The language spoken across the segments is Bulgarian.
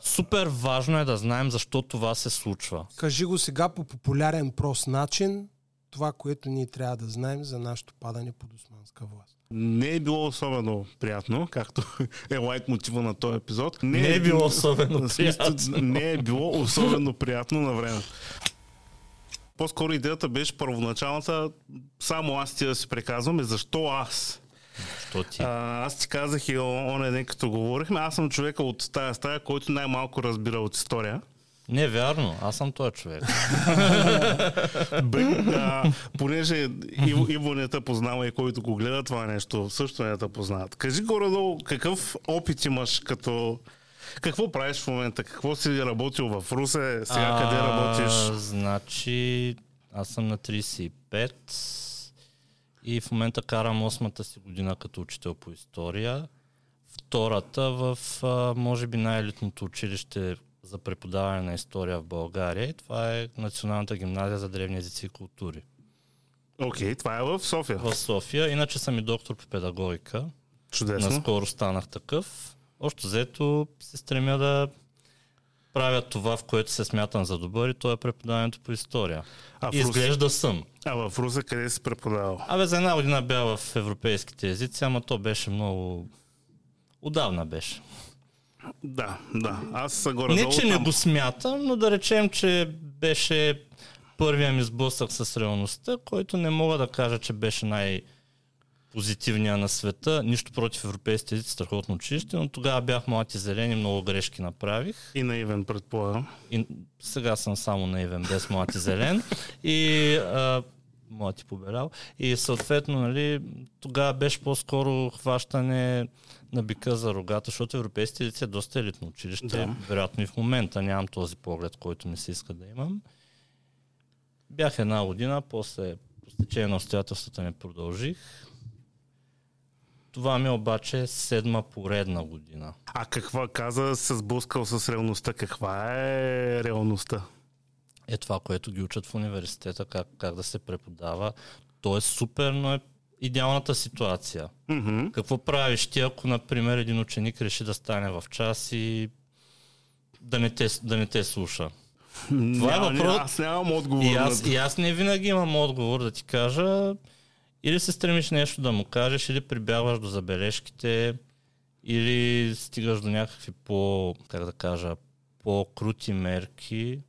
Супер важно е да знаем защо това се случва. Кажи го сега по популярен прост начин, това, което ние трябва да знаем за нашето падане под османска власт. Не е било особено приятно, както е лайт мотива на този епизод. Не е било особено приятно. Не е било особено приятно на време. По-скоро идеята беше първоначалната, само аз ти да си преказвам, е защо аз? Защо ти? А, аз ти казах и оня ден, като говорихме, аз съм човека от тая стая, който най-малко разбира от история. Не вярно, аз съм този човек. Бе, а, понеже Иво, Иво не те познава и който го гледа това нещо, също не те познават. Кажи горе-долу какъв опит имаш като... Какво правиш в момента? Какво си работил в Русе? Сега къде работиш? Значи, аз съм на 35 и в момента карам 8-та си година като учител по история. Втората в, а, може би, най-елитното училище за преподаване на история в България. И това е Националната гимназия за древни езици и култури Окей, това е в София. в София. Иначе съм и доктор по педагогика. Чудесно. Наскоро станах такъв. Още взето се стремя да правя това, в което се смятам за добър и то е преподаването по история. А изглежда съм. а в Русе къде си преподавал? Абе, за една година бях в европейските езици, ама то беше много... Отдавна беше. Да, да. Аз са горе Не, че не го смятам, но да речем, че беше първия ми сблъсък с реалността, който не мога да кажа, че беше най- позитивния на света. Нищо против европейските езици, страхотно училище, но тогава бях млад и зелен и много грешки направих. И наивен, предполагам. И сега съм само наивен, без млад и зелен. И а, млад и побелял. И съответно, нали, тогава беше по-скоро хващане на бика за рогата, защото европейските езици е доста елитно училище. Да. Вероятно и в момента нямам този поглед, който ми се иска да имам. Бях една година, после по стечение на обстоятелствата не продължих. Това ми обаче е седма поредна година. А каква каза, се сблъскал с реалността? Каква е реалността? е това, което ги учат в университета, как, как да се преподава. То е супер, но е идеалната ситуация. Мгм. Какво правиш ти, ако, например, един ученик реши да стане в час и да не те, да не те слуша? Това е въпрос- Аз нямам отговор. И аз, и аз не винаги имам отговор да ти кажа или се стремиш нещо да му кажеш, или прибягваш до забележките, или стигаш до някакви по, как да кажа, по-крути мерки.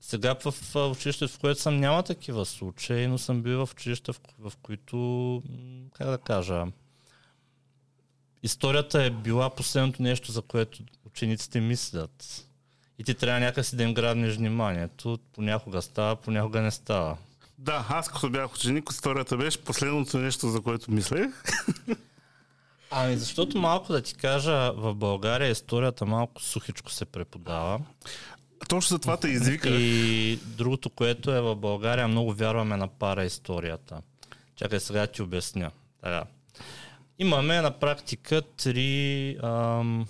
Сега в, в училището, в което съм, няма такива случаи, но съм бил в училища, в, в които, как да кажа, историята е била последното нещо, за което учениците мислят. И ти трябва някакси да им грабнеш вниманието. Понякога става, понякога не става. Да, аз като бях ученик, историята беше последното нещо, за което мислех. Ами защото малко да ти кажа, в България историята малко сухичко се преподава. Точно за това те извика. И другото, което е в България, много вярваме на пара историята. Чакай сега ти обясня. Така. Имаме на практика три, ам,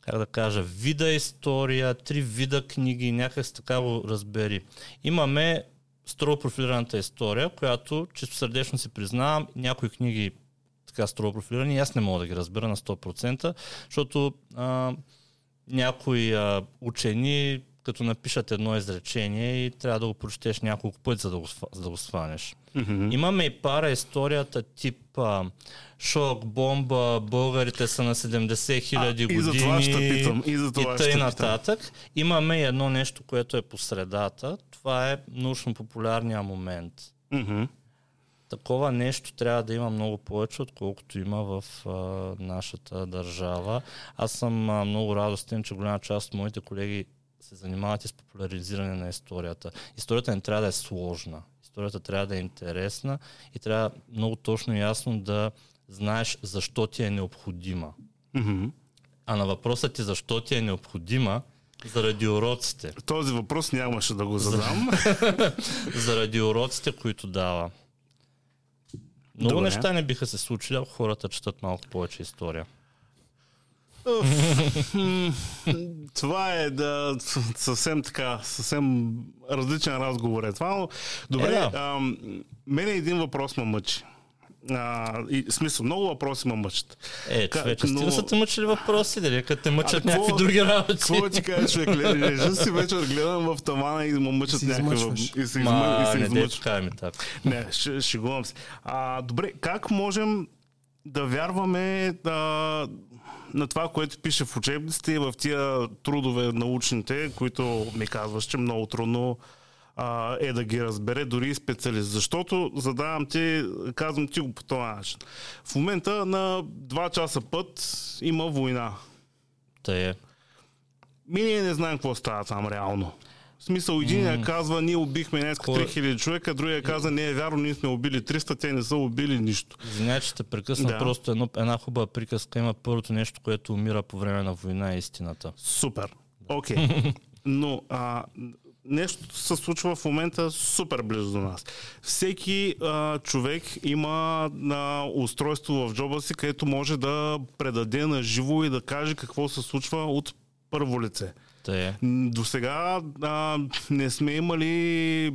как да кажа, вида история, три вида книги, някак така го разбери. Имаме строго профилираната история, която чисто сърдечно си признавам, някои книги така строго профилирани, аз не мога да ги разбера на 100%, защото а, някои а, учени, като напишат едно изречение и трябва да го прочетеш няколко пъти, за да го, за да го сванеш. Мгм. Имаме и пара историята тип а, шок, бомба, българите са на 70 хиляди години и за това ще питам, и за това и ще тъй питам. нататък. Имаме и едно нещо, което е по средата. Това е научно-популярния момент. Мгм. Такова нещо трябва да има много повече, отколкото има в а, нашата държава. Аз съм а, много радостен, че голяма част от моите колеги се занимават и с популяризиране на историята. Историята не трябва да е сложна. Историята трябва да е интересна и трябва много точно и ясно да знаеш защо ти е необходима. Мгм. А на въпросът ти защо ти е необходима, заради уроците. Този въпрос нямаше да го задам. заради уроците, които дава. Много Добре. неща не биха се случили, ако хората четат малко повече история. Това е да, съвсем така, съвсем различен разговор е това, но добре, Е, да. ам, мене един въпрос ме мъчи. А, и, смисъл, много въпроси ме мъчат. Е, човече, но- стига са те мъчили въпроси, дали, като те мъчат какво- някакви други работи. Какво да ти кажа, човек? Ле- Лежа си вечер, гледам в тавана и ме мъчат някакви... измъчваш. И се, измъ... и Ма, се не така. Не, ще, шегувам се. А, добре, как можем да вярваме а, на това, което пише в учебниците и в тия трудове научните, които ми казваш, че много трудно а, е да ги разбере дори и специалист. Защото задавам ти, казвам ти го по този начин. В момента на 2 часа път има война. Та е. Ми ние не знаем какво става там реално. В смисъл, един mm. казва, ние убихме днес Кой- 3000 човека, другия каза, не е вярно, ние сме убили 300, те не са убили нищо. Извинявай, че те прекъсна, да. просто едно, една хубава приказка има първото нещо, което умира по време на война е истината. Супер. Окей. Okay. Но а, нещо се случва в момента супер близо до нас. Всеки а, човек има а, устройство в джоба си, където може да предаде на живо и да каже какво се случва от първо лице. Та е. До сега не сме имали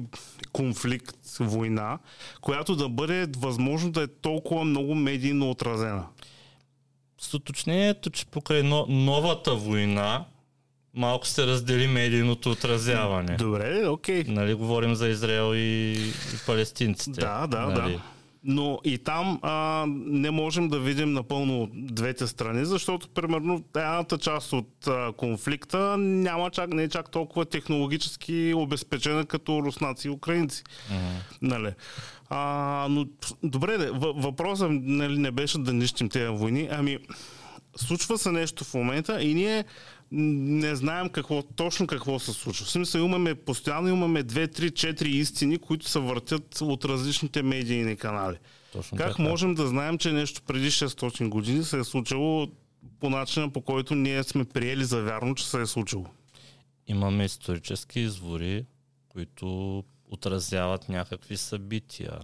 конфликт, война, която да бъде възможно да е толкова много медийно отразена. С уточнението, че покрай но, новата война малко се раздели медийното отразяване. Добре, окей. Нали, говорим за Израел и, и палестинците. Да, да, нали? да. Но и там а, не можем да видим напълно двете страни, защото примерно едната част от а, конфликта няма чак, не е чак толкова технологически обезпечена като руснаци и украинци. Мгм. Нали. А, но добре, де, въ- въпросът нали, не беше да нищим тези войни, ами случва се нещо в момента и ние не знаем какво, точно какво се случва. В смисъл имаме, постоянно имаме 2, 3, 4 истини, които се въртят от различните медийни канали. Точно Как така. можем да знаем, че нещо преди 600 години се е случило по начина, по който ние сме приели за вярно, че се е случило? Имаме исторически извори, които отразяват някакви събития.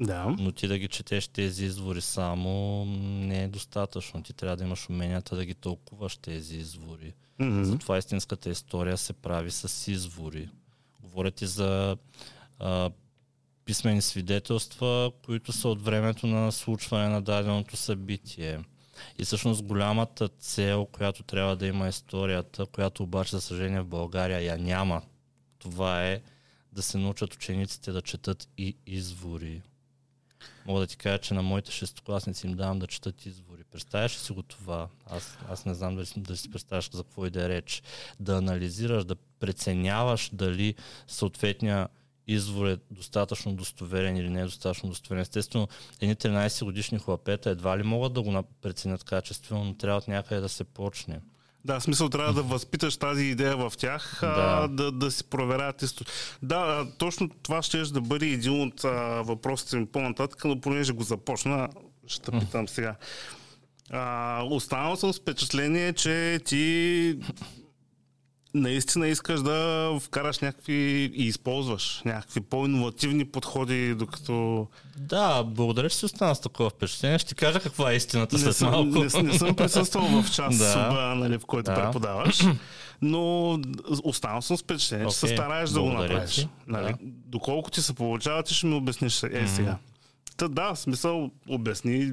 Да. Но ти да ги четеш тези извори само не е достатъчно. Ти трябва да имаш уменията да ги тълкуваш тези извори. Мгм. Затова истинската история се прави с извори. Говоря ти за а, писмени свидетелства, които са от времето на случване на даденото събитие. И всъщност голямата цел, която трябва да има историята, която обаче, за съжаление, в България я няма, това е да се научат учениците да четат и извори. Мога да ти кажа, че на моите шестокласници им давам да четат извори. Представяш ли си го това? Аз, аз не знам дали, дали си представяш за какво и да е реч. Да анализираш, да преценяваш дали съответния извор е достатъчно достоверен или не е достатъчно достоверен. Естествено, едни 13 годишни хлапета едва ли могат да го преценят качествено, но трябва от някъде да се почне. Да, в смисъл трябва да възпиташ тази идея в тях, да, Да. да, да си проверяват исто. Да, а, точно това ще да бъде един от а, въпросите ми по-нататък, но понеже го започна, ще питам сега. А, останал съм с впечатление, че ти наистина искаш да вкараш някакви и използваш някакви по-инновативни подходи, докато Да, благодаря, че си остана с такова впечатление. Ще ти кажа каква е истината не след съм, малко. не, не съм присъствал в час, Да. да. нали, в който Да. преподаваш, но останал съм с впечатление, че се стараеш да го направиш. ти. Нали? Да. Доколко ти се получава, ти ще ми обясниш е сега. Та, да, смисъл, обясни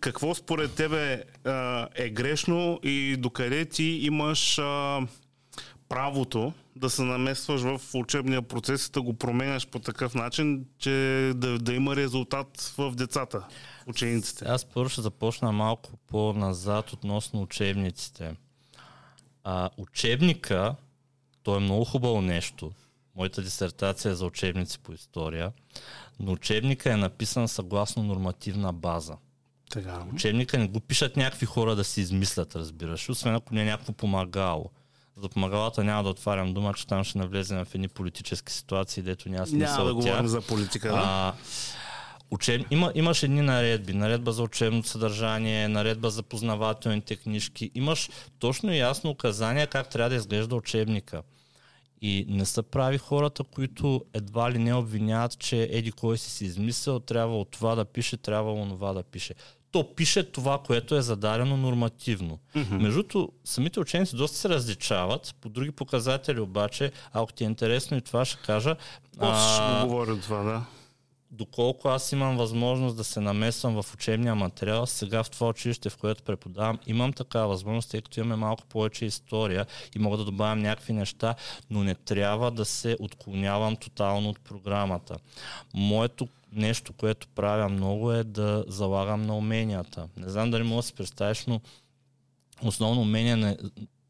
какво според тебе а, е грешно и докъде ти имаш а, правото да се намесваш в учебния процес и да го променяш по такъв начин, че да, да има резултат в децата, учениците. Аз първо ще започна малко по-назад относно учебниците. А, учебника, то е много хубаво нещо. Моята дисертация е за учебници по история, но учебника е написан съгласно нормативна база. Така. Учебника не го пишат някакви хора да си измислят, разбираш, освен ако не е някакво помагало. За помагалата няма да отварям дума, че там ще навлезем в едни политически ситуации, дето няма смисъл Няма да говорим за политика, да? А, учеб... Има, имаш едни наредби. Наредба за учебното съдържание, наредба за познавателните книжки. Имаш точно и ясно указания как трябва да изглежда учебника. И не са прави хората, които едва ли не обвиняват, че еди кой си си измислил, трябва от това да пише, трябва онова да пише. То пише това, което е зададено нормативно. Mm-hmm. Между другото, самите ученици доста се различават, по други показатели обаче, ако ти е интересно и това ще кажа, После ще го говорим това, да. Доколко аз имам възможност да се намесвам в учебния материал, сега в това училище, в което преподавам, имам такава възможност, тъй като имаме малко повече история и мога да добавям някакви неща, но не трябва да се отклонявам тотално от програмата. Моето нещо, което правя много е да залагам на уменията. Не знам дали мога да си представиш, но основно умение на,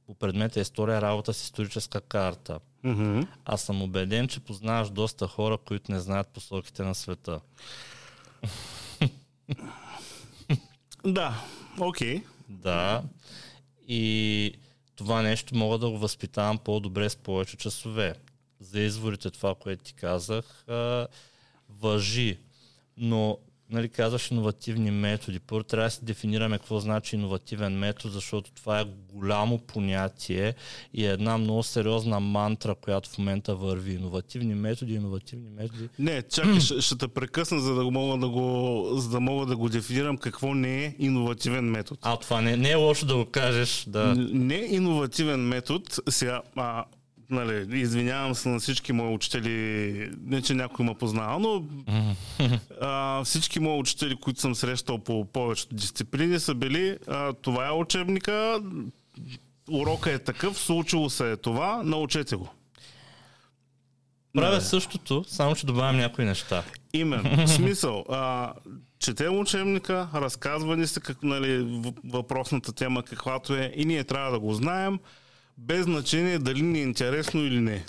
по предмета история е работа с историческа карта. Mm-hmm. Аз съм убеден, че познаваш доста хора, които не знаят посоките на света. Да, окей. Okay. Да. И това нещо мога да го възпитавам по-добре с повече часове. За изворите това, което ти казах, въжи. Но нали, казваш иновативни методи. Първо трябва да си дефинираме какво значи иновативен метод, защото това е голямо понятие и е една много сериозна мантра, която в момента върви. Иновативни методи, иновативни методи. Не, чакай, ще, ще те прекъсна, за да мога да го, за да мога да го дефинирам какво не е иновативен метод. А, това не, не е лошо да го кажеш. Да. Не е иновативен метод. Сега, а, нали, извинявам се на всички мои учители, не че някой ме познава, но а, всички мои учители, които съм срещал по повечето дисциплини, са били а, това е учебника, урока е такъв, случило се е това, научете го. Правя същото, само че добавям някои неща. Именно. Смисъл. А, четем учебника, разказва ни се как, нали, въпросната тема каквато е и ние трябва да го знаем без значение дали ни е интересно или не.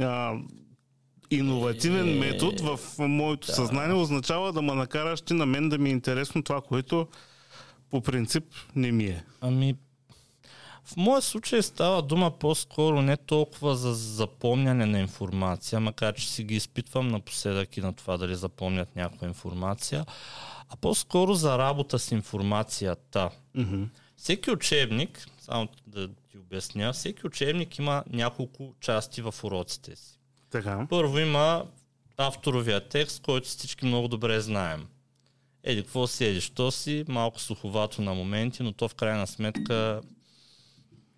А, иновативен е, метод в моето да. съзнание означава да ме накараш ти на мен да ми е интересно това, което по принцип не ми е. Ами, в моя случай става дума по-скоро не толкова за запомняне на информация, макар че си ги изпитвам напоследък и на това дали запомнят някаква информация, а по-скоро за работа с информацията. Mm-hmm. Всеки учебник, само да ти обясня, всеки учебник има няколко части в уроците си. Така. Първо има авторовия текст, който всички много добре знаем. Еди, какво седиш? То си малко суховато на моменти, но то в крайна сметка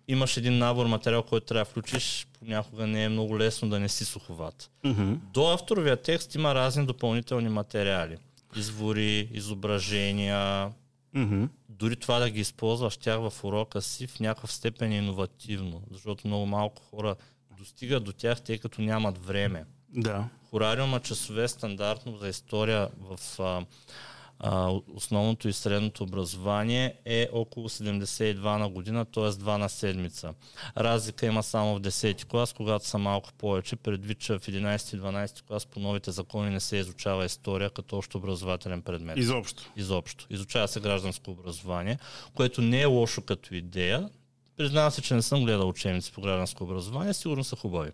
имаш един набор материал, който трябва да включиш, понякога не е много лесно да не си суховат. Mm-hmm. До авторовия текст има разни допълнителни материали. Извори, изображения, Mm-hmm. Дори това да ги използваш тях в урока си в някакъв степен е иновативно, защото много малко хора достигат до тях, тъй като нямат време. Да. Хорариума часове стандартно за история в а, а, основното и средното образование е около 72 на година, т.е. 2 на седмица. Разлика има само в 10 клас, когато са малко повече, предвид, че в 11-12 клас по новите закони не се изучава история като общо образователен предмет. Изобщо. Изобщо. Изучава се гражданско образование, което не е лошо като идея. Признавам се, че не съм гледал учебници по гражданско образование, сигурно са хубави.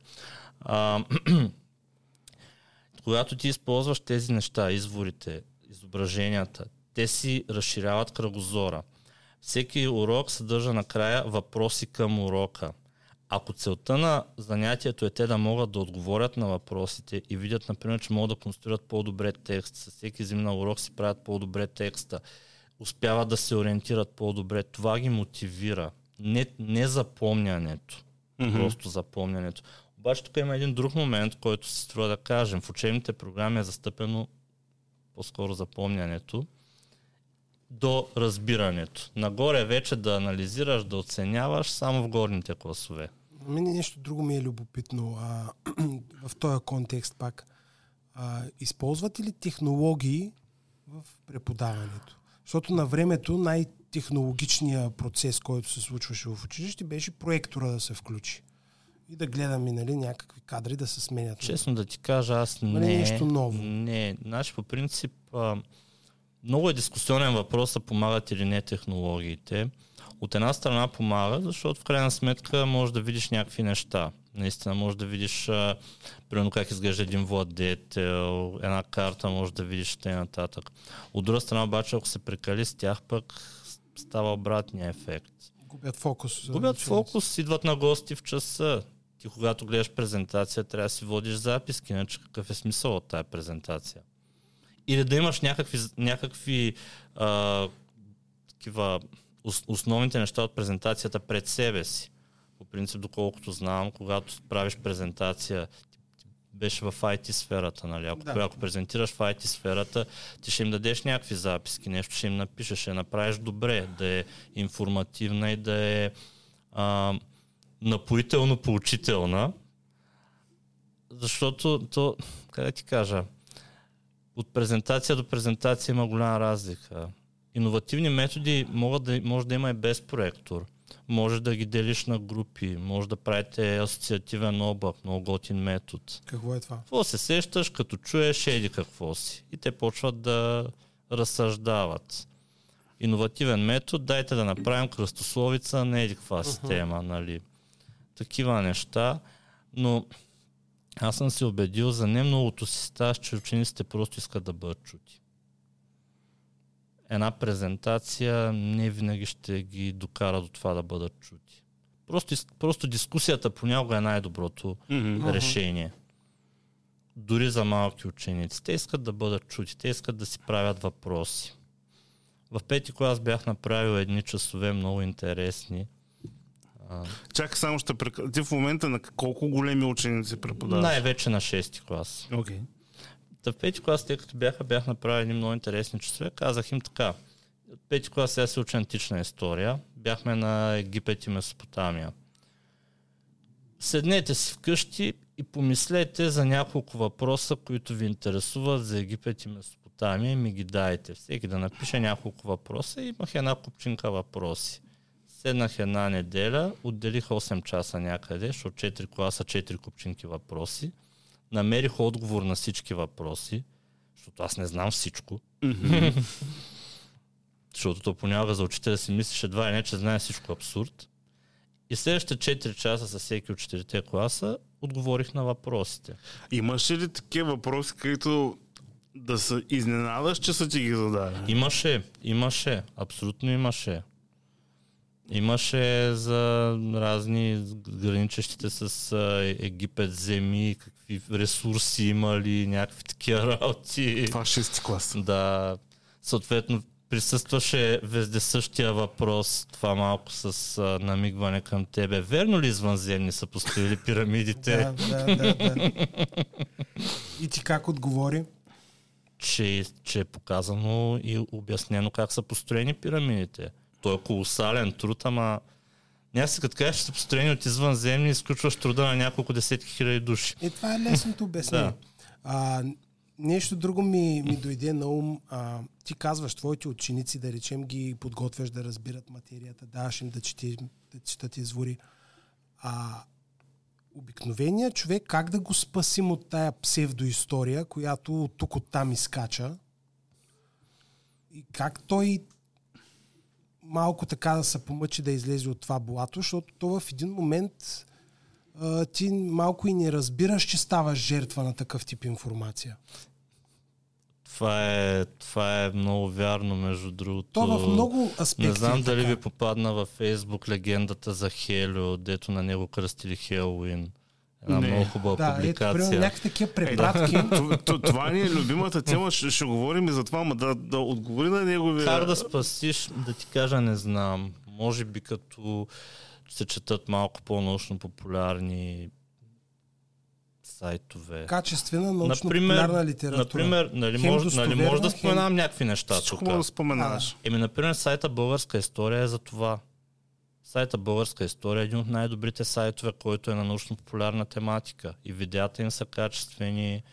А, когато ти използваш тези неща, изворите, изображенията, те си разширяват кръгозора. Всеки урок съдържа накрая въпроси към урока. Ако целта на занятието е те да могат да отговорят на въпросите и видят, например, че могат да конструират по-добре текст, с всеки изминал урок си правят по-добре текста, успяват да се ориентират по-добре, това ги мотивира. Не, не запомнянето, mm-hmm. просто запомнянето. Обаче тук има един друг момент, който се струва да кажем. В учебните програми е застъпено по-скоро запомнянето, до разбирането. Нагоре вече да анализираш, да оценяваш само в горните класове. Мене нещо друго ми е любопитно. А, в този контекст пак. А, използвате ли технологии в преподаването? Защото на времето най-технологичният процес, който се случваше в училище, беше проектора да се включи и да гледаме нали, някакви кадри да се сменят. Честно да ти кажа, аз не... Не е нещо ново. Не, значи по принцип а, много е дискусионен въпрос, а помагат или не технологиите. От една страна помага, защото в крайна сметка можеш да видиш някакви неща. Наистина можеш да видиш, а, примерно как изглежда един владетел, една карта, можеш да видиш и нататък. От друга страна обаче, ако се прекали с тях, пък става обратния ефект. Губят фокус. Губят фокус, идват на гости в часа ти когато гледаш презентация, трябва да си водиш записки, иначе какъв е смисъл от тази презентация. Или да имаш някакви, някакви а, такива основните неща от презентацията пред себе си. По принцип, доколкото знам, когато правиш презентация, беше в IT сферата, нали? Ако, Да. ако презентираш в IT сферата, ти ще им дадеш някакви записки, нещо ще им напишеш, ще направиш добре, да е информативна и да е а, напоително поучителна. Защото то, как да ти кажа, от презентация до презентация има голяма разлика. Иновативни методи могат да, може да има и без проектор. Може да ги делиш на групи, може да правите асоциативен облак, много готин метод. Какво е това? Какво се сещаш, като чуеш еди какво си? И те почват да разсъждават. Иновативен метод, дайте да направим кръстословица на еди каква система, нали? Такива неща, но аз съм се убедил за не многото си стаж, че учениците просто искат да бъдат чути. Една презентация не винаги ще ги докара до това да бъдат чути. Просто, просто дискусията понякога е най-доброто Мгм. решение. Дори за малки ученици. Те искат да бъдат чути, те искат да си правят въпроси. В пети клас бях направил едни часове много интересни. А, Чакай само ще прекъсна. Ти в момента на колко големи ученици преподаваш? най-вече на 6 клас. Окей. Та в пети клас, тъй като бяха, бях направил едни много интересни часове, казах им така. От пети клас сега се уча антична история. Бяхме на Египет и Месопотамия. Седнете си вкъщи и помислете за няколко въпроса, които ви интересуват за Египет и Месопотамия и ми ги дайте. Всеки да напише няколко въпроса и имах една купчинка въпроси. Седнах една неделя, отделих 8 часа някъде, защото 4 класа, 4 купчинки въпроси. Намерих отговор на всички въпроси, защото аз не знам всичко. защото то понякога за учителя си мислиш едва ли не, че знае всичко абсурд. И следващите 4 часа с всеки от 4 класа отговорих на въпросите. Имаш ли такива въпроси, които да се изненадаш, че са ти ги задали? Имаше, имаше, абсолютно имаше. Имаше за разни граничещите с Египет земи, какви ресурси имали, някакви такива работи. Това е шести клас. Да, съответно присъстваше вездесъщия въпрос, това малко с а, намигване към тебе. Верно ли извънземни са построили пирамидите? Да, да, да, да. И ти как отговори? че, че е показано и обяснено как са построени пирамидите. Той е колосален труд, ама някакси като кажеш, че са построени от извънземни, изключваш труда на няколко десетки хиляди души. Е, това е лесното обяснение. Да. а, нещо друго ми, ми дойде на ум. А, ти казваш, твоите ученици, да речем, ги подготвяш да разбират материята, даваш им да, чети, да четат извори. А обикновеният човек, как да го спасим от тая псевдоистория, която тук от там изкача? И как той малко така да се помъчи да излезе от това блато, защото то в един момент а, ти малко и не разбираш, че ставаш жертва на такъв тип информация. Това е, това е много вярно, между другото. То в много аспекти. Не знам е дали така. ви попадна във Фейсбук легендата за Хелио, дето на него кръстили Хелуин. Една Не. много хубава Да, ето, примерно, публикация. някакви такива препратки. Т- т- Това ни е любимата тема, ще, ще говорим и за това, ма да, да отговори на неговия... Как да спасиш, да ти кажа, не знам. Може би като се четат малко по-научно популярни сайтове. Качествена научно-популярна литература. например нали, може, нали, може да хем- споменам някакви неща Всичко тук. да споменаш. Еми, например, сайта Българска история е за това. Сайта Българска история е един от най-добрите сайтове, който е на научно-популярна тематика. И видеята им са качествени,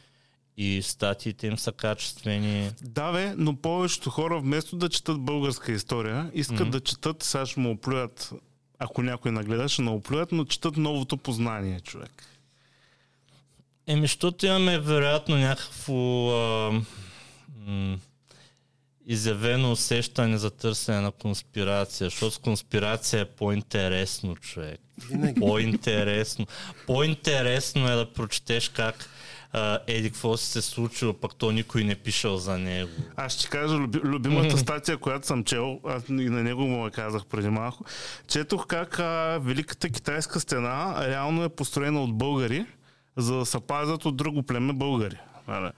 и статиите им са качествени. Да, бе, но повечето хора вместо да четат българска история, искат Мгм. да четат, сега ще му оплюят, ако някой нагледа, ще му оплюят, но четат новото познание, човек. Еми, защото имаме вероятно някакво а, м- изявено усещане за търсене на конспирация, защото с конспирация е по-интересно, човек. Винаги. По-интересно. По-интересно е да прочетеш как а, еди какво си се случило, пък то никой не пишел за него. Аз ще кажа люби, любимата статия, която съм чел, аз и на него му я казах преди малко. Четох как а, Великата китайска стена реално е построена от българи, за да се пазят от друго племе българи. Нали?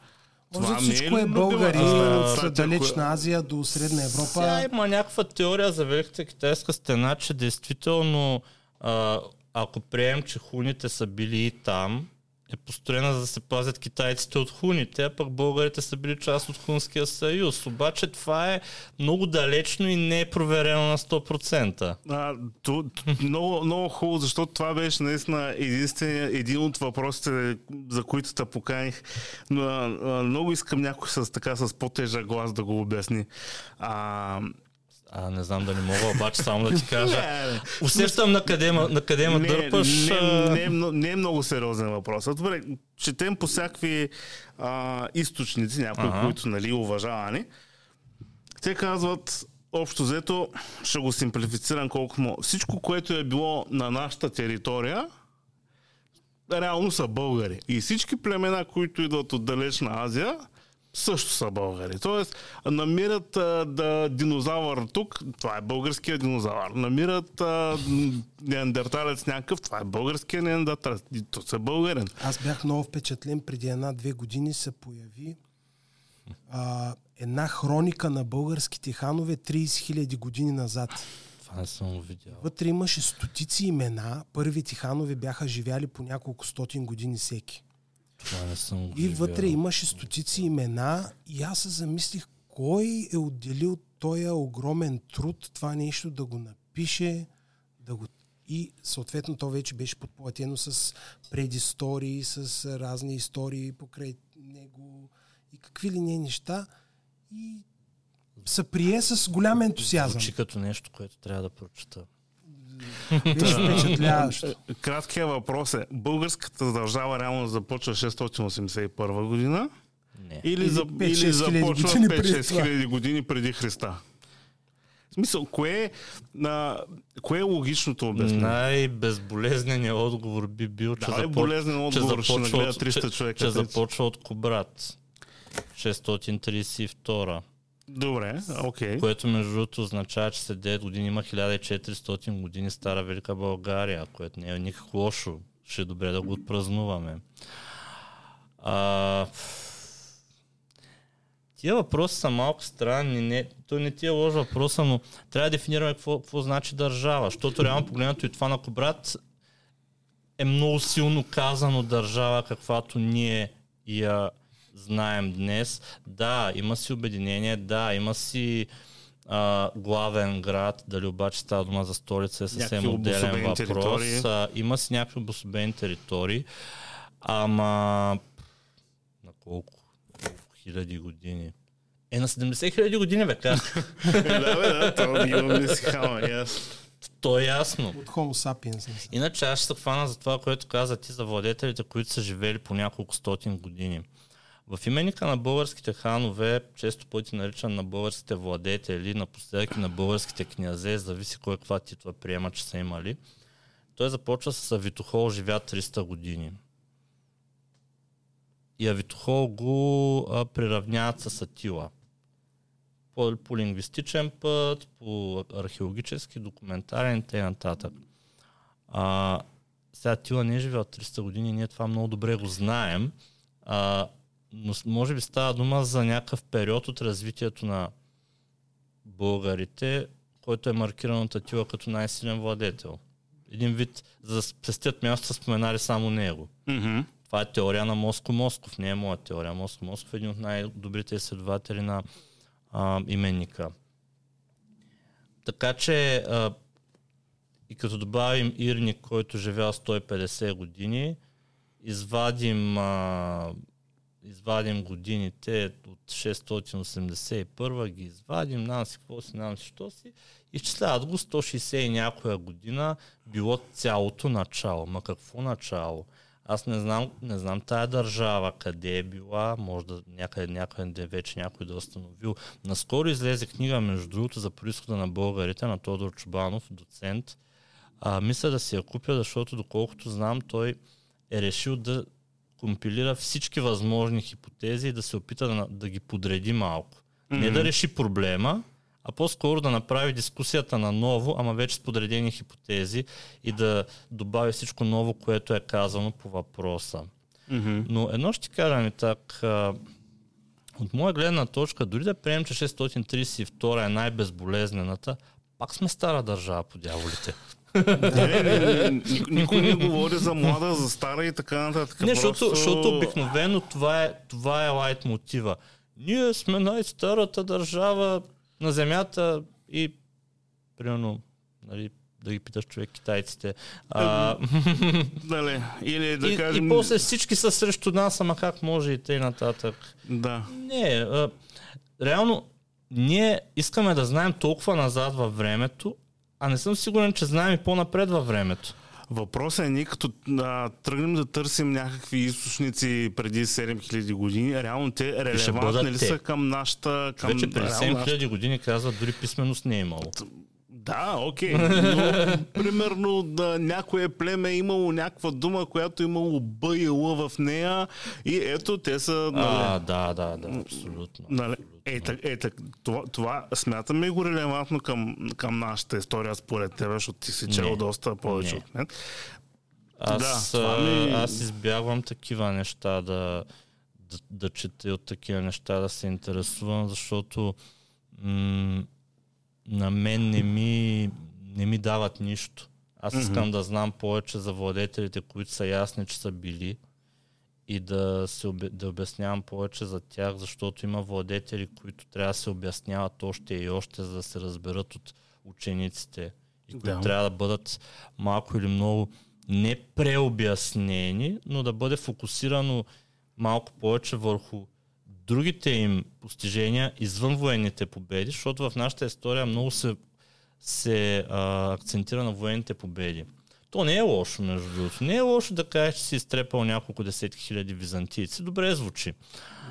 Може ми всичко е любимата българи от далечна коя- Азия до Средна Сега Европа. има някаква теория за Великата китайска стена, че действително а, ако приемем, че хуните са били и там, е построена за да се пазят китайците от хуните, а пък българите са били част от Хунския съюз. Обаче това е много далечно и не е проверено на 100%. А, то, много, много хубаво, защото това беше наистина единствения, един от въпросите, за които те поканих. Много искам някой с така с по-тежък глас да го обясни. А, а, не знам дали мога, обаче само да ти кажа. Усещам на къде, на къде ме дърпаш. Не, не, не, не е много сериозен въпрос. Добре, четем по всякакви а, източници, някои, ага. които нали, уважавани. Те казват, общо взето, ще го симплифицирам колко му. Всичко, което е било на нашата територия, реално са българи. И всички племена, които идват от далечна Азия, също са българи. Тоест, намират а, да, динозавър тук, това е българския динозавър. Намират а, неандерталец някакъв, това е българския неандерталец. И то са българен. Аз бях много впечатлен. Преди една-две години се появи а, една хроника на българските ханове 30 000 години назад. Това съм видял. Вътре имаше стотици имена. Първите ханове бяха живяли по няколко стотин години всеки. Това не съм и вътре имаше стотици имена и аз се замислих кой е отделил този огромен труд това нещо да го напише, да го и съответно то вече беше подплатено с предистории, с разни истории покрай него и какви ли не неща. И се прие с голям ентусиазъм. Звучи като нещо, което трябва да прочета. Впечатляващо. Краткия въпрос е, българската държава реално започва 681 година? Не. Или, или, за, или започва 5-6 хиляди години преди Христа? В смисъл, кое, на, кое е логичното обяснение? Най-безболезненият отговор би бил, че, започ... отговор, че започва от, 300 човека. Че, че започва от Кобрат. 632. Добре, окей. Okay. Което между другото означава, че след 9 години има 1400 години стара Велика България, което не е никак лошо. Ще е добре да го отпразнуваме. А, тия въпроси са малко странни. Не, то не ти е лош въпроса, но трябва да дефинираме какво, какво значи държава. Защото реално погледнато и това на Кобрат е много силно казано държава, каквато ние я знаем днес. Да, има си обединение, да, има си а, главен град, дали обаче става дума за столица е съвсем отделен въпрос. А, има си някакви обособени територии, ама на колко, колко хиляди години? Е, на 70 хиляди години, бе, как? да, бе, да, това имам си хама, То е ясно. От Homo sapiens. Иначе аз ще се хвана за това, което каза ти за владетелите, които са живели по няколко стотин години. В именика на българските ханове, често пъти наричан на българските владетели, напоследък на българските князе, зависи кой каква титла приема, че са имали. Той започва с Авитохол, живя 300 години. И Авитохол го а, приравняват с Атила. По, по лингвистичен път, по археологически, документарен и. А, сега Атила не е живял 300 години, ние това много добре го знаем. А, но може би става дума за някакъв период от развитието на българите, който е маркиран от Атила като най-силен владетел. Един вид, за да спестят място, са споменали само него. Mm-hmm. Това е теория на Моско Москов, не е моя теория. Моско Москов е един от най-добрите изследователи на а, именника. Така че а, и като добавим Ирник, който живял 150 години, извадим а, извадим годините от 681 ги извадим, нам си какво си, нам си, що си, изчисляват го 160 и някоя година, било цялото начало. Ма какво начало? Аз не знам, не знам тая държава къде е била, може да някъде, някъде вече някой да е установил. Наскоро излезе книга, между другото, за происхода на българите на Тодор Чубанов, доцент. А, мисля да си я купя, защото доколкото знам, той е решил да компилира всички възможни хипотези и да се опита да, да ги подреди малко. Mm-hmm. Не да реши проблема, а по-скоро да направи дискусията на ново, ама вече с подредени хипотези и да добави всичко ново, което е казано по въпроса. Mm-hmm. Но едно ще кажа ми так, от моя гледна точка, дори да приемем, че 632 е най-безболезнената, пак сме стара държава по дяволите. Не, не, не, не, ни- никой не говори за млада, за стара и така нататък. Не, защото, Просто- защото обикновено това е, това е лайт мотива. Ние сме най-старата държава на земята и примерно, нали, да ги питаш човек китайците. А, Нали, или да и, кажем... и после всички са срещу нас, ама как може и тъй нататък. Да. Не, а, реално ние искаме да знаем толкова назад във времето, а не съм сигурен, че знаем и по-напред във времето. Въпросът е ние като а, тръгнем да търсим някакви източници преди 7000 години, реално те релевантни ли те. са към нашата... Към, Вече преди реално нашата- 7000 години казват, дори писменост не е имало. Да, окей. Но, примерно, да, някое племе е имало някаква дума, която е имало Б и Л в нея и ето те са... Нали, А, да, да, да, абсолютно. Нали, е, так, е, так, това, това смятаме го релевантно към, към нашата история според теб, защото ти си чел доста повече Не. от мен. Аз, Да, ми- аз избягвам такива неща да, да, да чета от такива неща да се интересувам, защото м- на мен не ми, не ми дават нищо. Аз искам да знам повече за владетелите, които са ясни, че са били и да, се, да обяснявам повече за тях, защото има владетели, които трябва да се обясняват още и още, за да се разберат от учениците и които Да. трябва да бъдат малко или много не преобяснени, но да бъде фокусирано малко повече върху другите им постижения извън военните победи, защото в нашата история много се, се а, акцентира на военните победи. То не е лошо, между другото. Не е лошо да кажеш, че си изтрепал няколко десетки хиляди византийци. Добре звучи.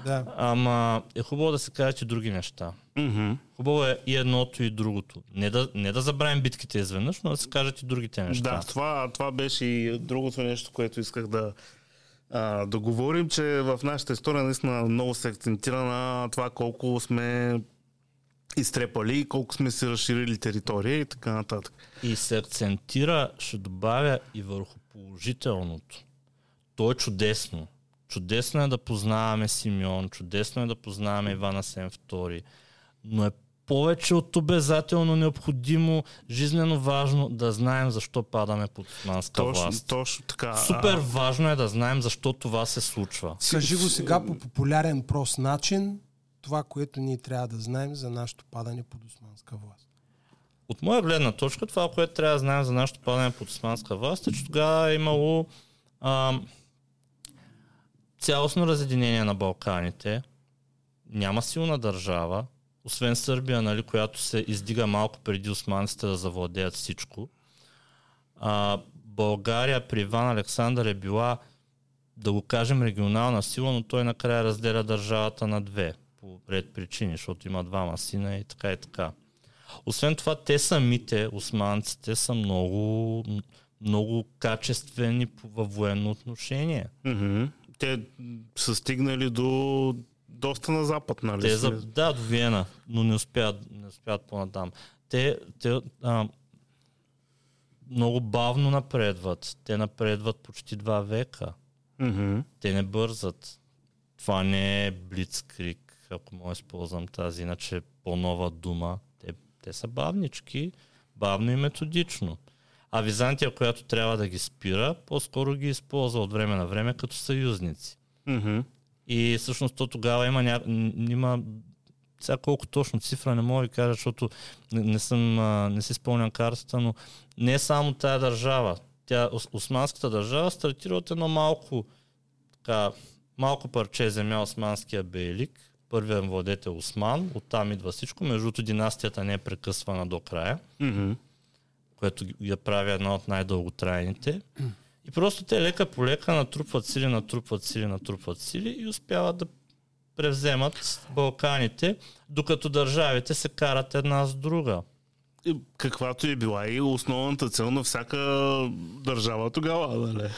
Да. Ама е хубаво да се кажат и други неща. Мгм. Хубаво е и едното и другото. Не да, не да забравим битките изведнъж, но да се кажат и другите неща. Да, това, това беше и другото нещо, което исках да, а, да говорим, че в нашата история наистина много се акцентира на това колко сме изтрепали, колко сме си разширили територия и така нататък. И се акцентира, ще добавя и върху положителното. То е чудесно. Чудесно е да познаваме Симеон, чудесно е да познаваме Ивана Сен II, но е повече от обязателно необходимо, жизнено важно да знаем защо падаме под османска Точно, власт. точно така. Супер А, важно е да знаем защо това се случва. Кажи го сега по популярен прост начин, това, което ние трябва да знаем за нашето падане под османска власт. От моя гледна точка, това, което трябва да знаем за нашето падане под османска власт, е, че тогава е имало а, цялостно разединение на Балканите. Няма силна държава, освен Сърбия, нали, която се издига малко преди османците да завладеят всичко. А, България при Иван Александър е била, да го кажем, регионална сила, но той накрая разделя държавата на две по ред причини, защото има двама сина и така и така. Освен това, те самите, османците, са много, много качествени във военно отношение. мгм. Те са стигнали до доста на запад, нали? Те за, да, до Виена, но не успяват, не успяват по-надам. Те, те а, много бавно напредват. Те напредват почти два века. Мгм. Те не бързат. Това не е блицкрик, ако мога да използвам тази, иначе по-нова дума. Те, те са бавнички, бавно и методично. А Византия, която трябва да ги спира, по-скоро ги използва от време на време като съюзници. Мгм. И всъщност то тогава има, ня... има сега колко точно цифра не мога да кажа, защото не, не, съм, не си спомням картата, но не е само тая държава. Тя, ос- османската държава стартира от едно малко, така, малко парче земя османския бейлик, първият владетел Осман, оттам идва всичко, между другото династията не е прекъсвана до края Мгм. което я прави една от най-дълготрайните. И просто те лека по лека натрупват сили, натрупват сили, натрупват сили и успяват да превземат Балканите, докато държавите се карат една с друга. И Каквато е била и основната цел на всяка държава тогава, нали?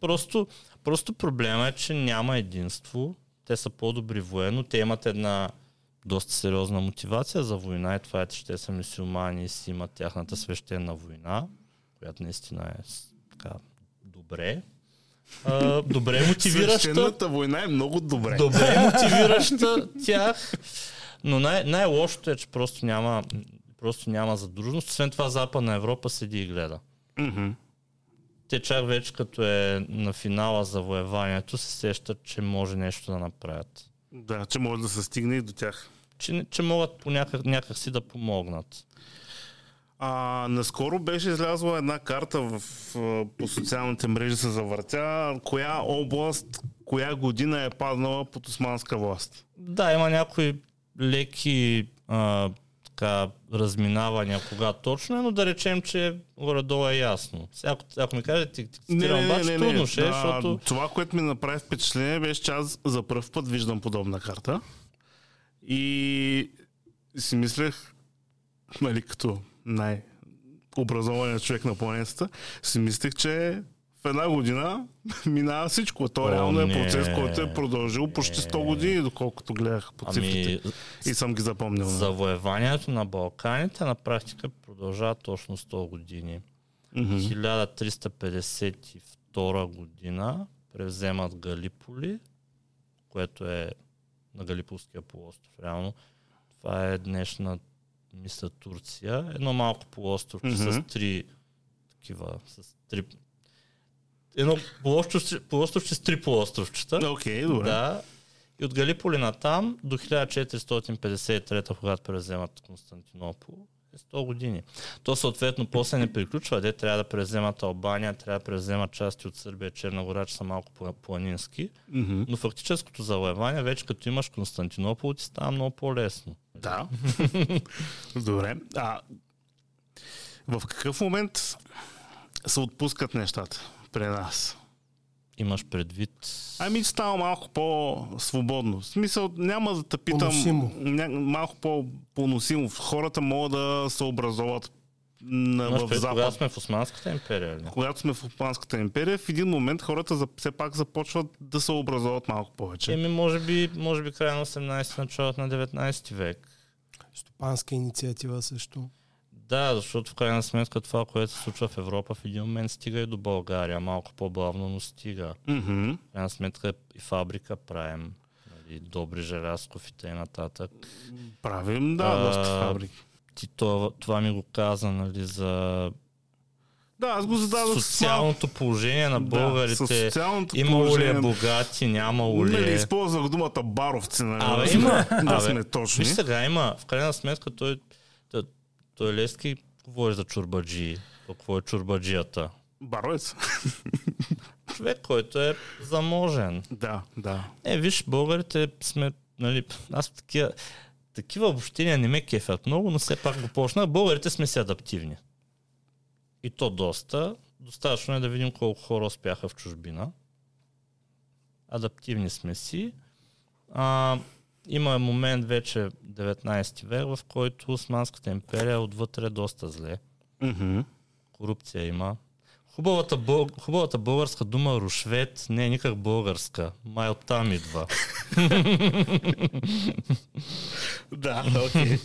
Просто, просто проблема е, че няма единство. Те са по-добри военно. Те имат една доста сериозна мотивация за война и това е, че те са мусулмани и си имат тяхната свещена война, която наистина е така добре. А, добре мотивираща. Свещената война е много добре. Добре мотивираща тях. Но най- най-лошото е, че просто няма, просто няма задружност. Освен това Западна Европа седи и гледа. Те чак вече като е на финала завоеванието се сещат, че може нещо да направят. Да, че може да се стигне и до тях. Че, че могат по някак, някак си да помогнат. А, наскоро беше излязла една карта в, по социалните мрежи се завъртя, коя област, коя година е паднала под османска власт. Да, има някои леки а, така, разминавания кога точно е, но да речем, че горе-долу е ясно. Сега, ако, ако ми кажете, ти цитирам, обаче трудно ще, е, Да, защото... Това, което ми направи впечатление, беше, че аз за първ път виждам подобна карта. И си мислех, нали, като най-образованият човек на планетата, си мислех, че в една година минава всичко. То О, реално е не, процес, който е продължил почти не. 100 години, доколкото гледах по цифрите. Ами, И съм ги запомнил. завоеванието на Балканите на практика продължава точно 100 години. Мгм. 1352 година превземат Галиполи, което е на Галиполския полуостров. Реално това е днешна, мисля, Турция. Едно малко полуостров Мгм. с три такива, с три едно полуостровче, полуостровче с три полуостровчета. Окей, добре. Да. И от Галиполи на там до 1453, когато превземат Константинопол, 100 години. То съответно после не приключва, де трябва да превземат Албания, трябва да превземат части от Сърбия, Черна гора, че са малко пла- планински. Мгм. Но фактическото завоевание, вече като имаш Константинопол, ти става много по-лесно. Да. Добре. А в какъв момент се отпускат нещата при нас? Имаш предвид... Ами става малко по-свободно. В смисъл, няма да те питам... Поносимо. Ня, малко по-поносимо. Хората могат да се образоват на, Имаш в предвид, Запад. когато сме в Османската империя. Ли? Когато сме в Османската империя, в един момент хората за, все пак започват да се образоват малко повече. Еми, може би, може би края на 18 началото на 19 век. Стопанска инициатива също. Да, защото в крайна сметка това, което се случва в Европа, в един момент стига и до България. Малко по-бавно, но стига. Мгм. В крайна сметка и фабрика правим. Нали, добри желязков и т.н. Правим, да, А, доста фабрики. Ти това, това ми го каза, нали, за Да, аз го зададох с социалното положение на Да, българите. социалното Имало ли е богати, нямало ли Нали, е. използвах думата баровци, нали? Абе, да има. да Абе, сме точни. Виж сега, има. В крайна сметка той, той, Лески говори за чурбаджи. Какво е чурбаджията? Баровец. Човек, който е заможен. Да, да. Е, виж, българите сме, нали, аз такива, такива обобщения не ме кефят много, но все пак го почнах. Българите сме си адаптивни. И то доста. Достатъчно е да видим колко хора успяха в чужбина. Адаптивни сме си. А, има момент вече 19 век, в който Османската империя е отвътре доста зле. Мгм. Корупция има. Хубавата, бъл... Хубавата българска дума рушвет не е никак българска. Май оттам идва. Да, окей.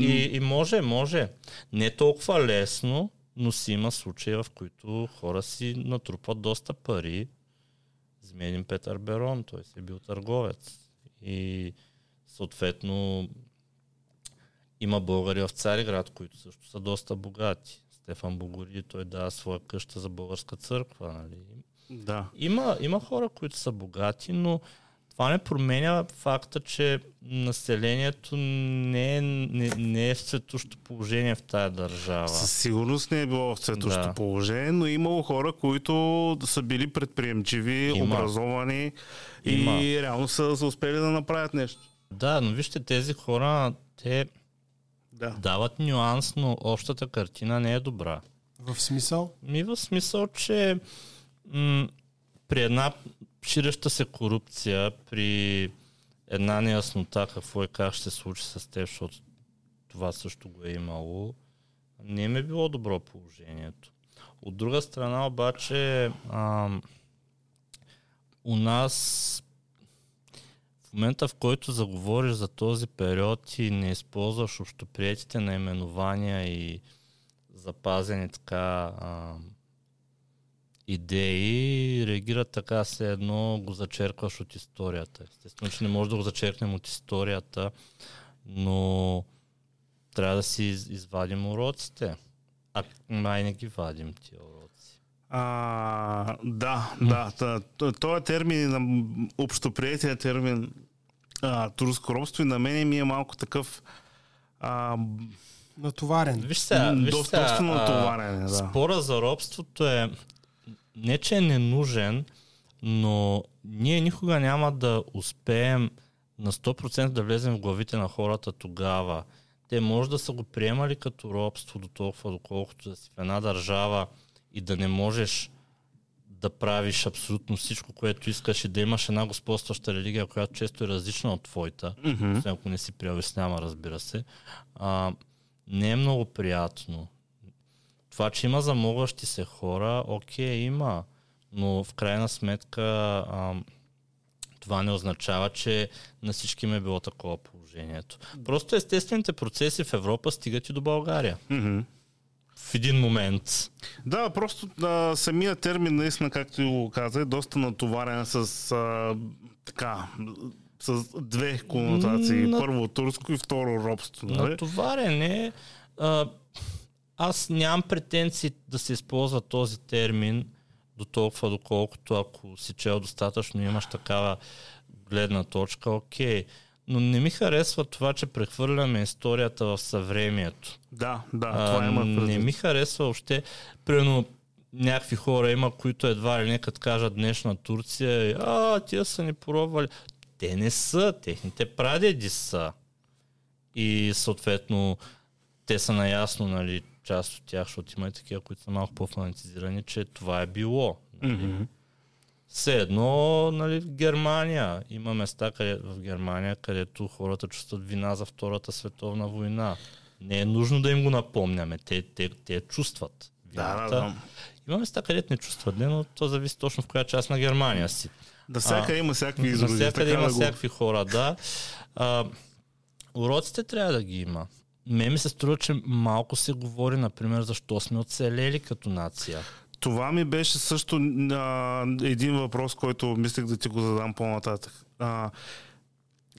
И, и може, може. Не е толкова лесно, но си има случаи, в които хора си натрупат доста пари. Змейдин Петър Берон, той си е бил търговец. И съответно има българи в Цариград, които също са доста богати. Стефан Богори, той дава своя къща за българска църква. Нали? Да. Има, има хора, които са богати, но това не променя факта, че населението не е, не, не е в цветущо положение в тая държава. Със сигурност не е било в цветущо Да. положение, но имало хора, които са били предприемчиви, Има. образовани Има. и реално са, са успели да направят нещо. Да, но вижте, тези хора, те Да. дават нюанс, но общата картина не е добра. В смисъл? Ми в смисъл, че м- при една ширеща се корупция, при една неяснота какво и как ще се случи с теб, защото това също го е имало, не им е било добро положението. От друга страна обаче, ам, у нас в момента, в който заговориш за този период и не използваш общоприетите наименования и запазени така а, идеи, реагират така все едно го зачеркваш от историята. Естествено, че не може да го зачеркнем от историята, но трябва да си из- извадим уроците. А май не ги вадим тия уроци. А, да, да. Този термин, на общоприятия термин а, турско робство и на мен ми е малко такъв а, Натоварен. Виж сега, виж доста- сега, доста а, натоварен е, да. Спора за робството е не, че е ненужен, но ние никога няма да успеем на 100% да влезем в главите на хората тогава. Те може да са го приемали като робство до толкова, доколкото да си в една държава и да не можеш да правиш абсолютно всичко, което искаш и да имаш една господстваща религия, която често е различна от твоята, мгм. освен ако не си приобяснява, разбира се, а, не е много приятно. Това, че има замогващи се хора, окей, има, но в крайна сметка а, това не означава, че на всички им е било такова положението. Просто естествените процеси в Европа стигат и до България. В един момент. Да, просто а, самия термин, наистина, както и го каза, е доста натоварен с а, така, с две конотации. На- Първо турско и второ робство. Нали? Натоварене. А, аз нямам претенции да се използва този термин до толкова, доколкото ако си чел достатъчно имаш такава гледна точка, окей. Но не ми харесва това, че прехвърляме историята в съвремието. Да, да, А, това има не предвид. ми харесва въобще. Примерно, някакви хора има, които едва ли не като кажат днешна Турция, а, тия са ни поробвали. Те не са, техните прадеди са. И съответно, те са наясно, нали, част от тях, защото има и такива, които са малко по-фанатизирани, че това е било. Мгм. Все едно, нали, в Германия. Има места къде, в Германия, където хората чувстват вина за Втората световна война. Не е нужно да им го напомняме. Те, те, те чувстват. Да, да, вината. да. Има места, където не чувстват, не, но то зависи точно в коя част на Германия си. Да, всяка има всякакви изрази. Навсякъде има да го- всякакви хора, да. А, уроците трябва да ги има. Ме ми се струва, че малко се говори, например, защо сме оцелели като нация. Това ми беше също а, един въпрос, който мислех да ти го задам по-нататък. А,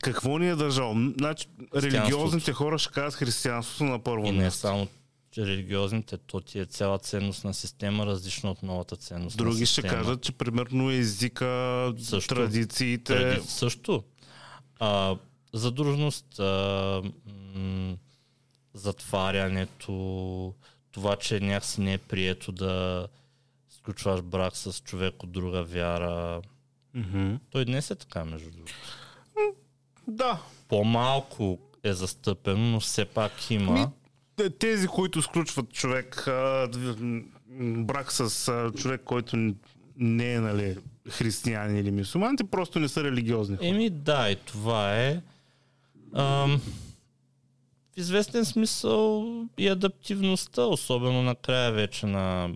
какво ни е държало? Значи, религиозните хора ще кажат християнството на първо И не място. само че религиозните, то ти е цяла ценностна система, различна от новата ценностна Други ще кажат, че примерно езика, Също. традициите. Тради... Също. А, задружност, а, м- затварянето, това, че някакси не е прието да сключваш брак с човек от друга вяра. Мгм. Той днес е така, между другото. Да. По-малко е застъпено, но все пак има. Ми, Те- Тези, които сключват човек, а, брак с а, човек, който не е нали, християнин или мусулман, те просто не са религиозни. хора. Еми да, и това е. Ам, в известен смисъл и адаптивността, особено накрая вече на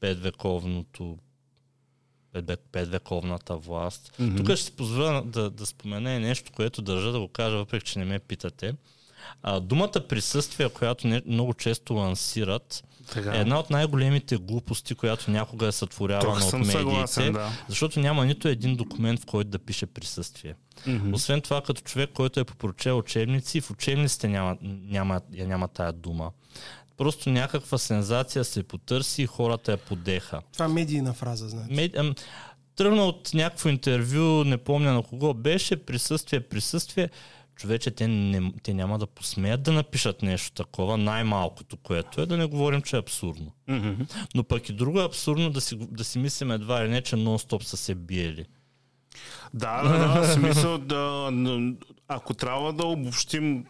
петвековното петвек- петвековната власт. Мгм. Тук ще си позволя да, да спомена и нещо, което държа да го кажа, въпреки че не ме питате. А, думата присъствие, която не, много често лансират, Така. една от най-големите глупости, която някога е сътворявана Тук от медиите. съгласен, да. Защото няма нито един документ, в който да пише присъствие. Мгм. Освен това, като човек, който е попрочел учебници, в учебниците няма, няма, я няма тая дума. Просто някаква сензация се потърси и хората я подеха. Това е медийна фраза, значи. Мед, ам, тръгна от някакво интервю, не помня на кого беше, присъствие, присъствие. Човече, те, не, те няма да посмеят да напишат нещо такова, най-малкото, което е да не говорим, че е абсурдно. Мгм. Но пък и друго е абсурдно да си, да си мислим едва ли не, че нон-стоп са се биели. Да, да, да, смисъл да, ако трябва да обобщим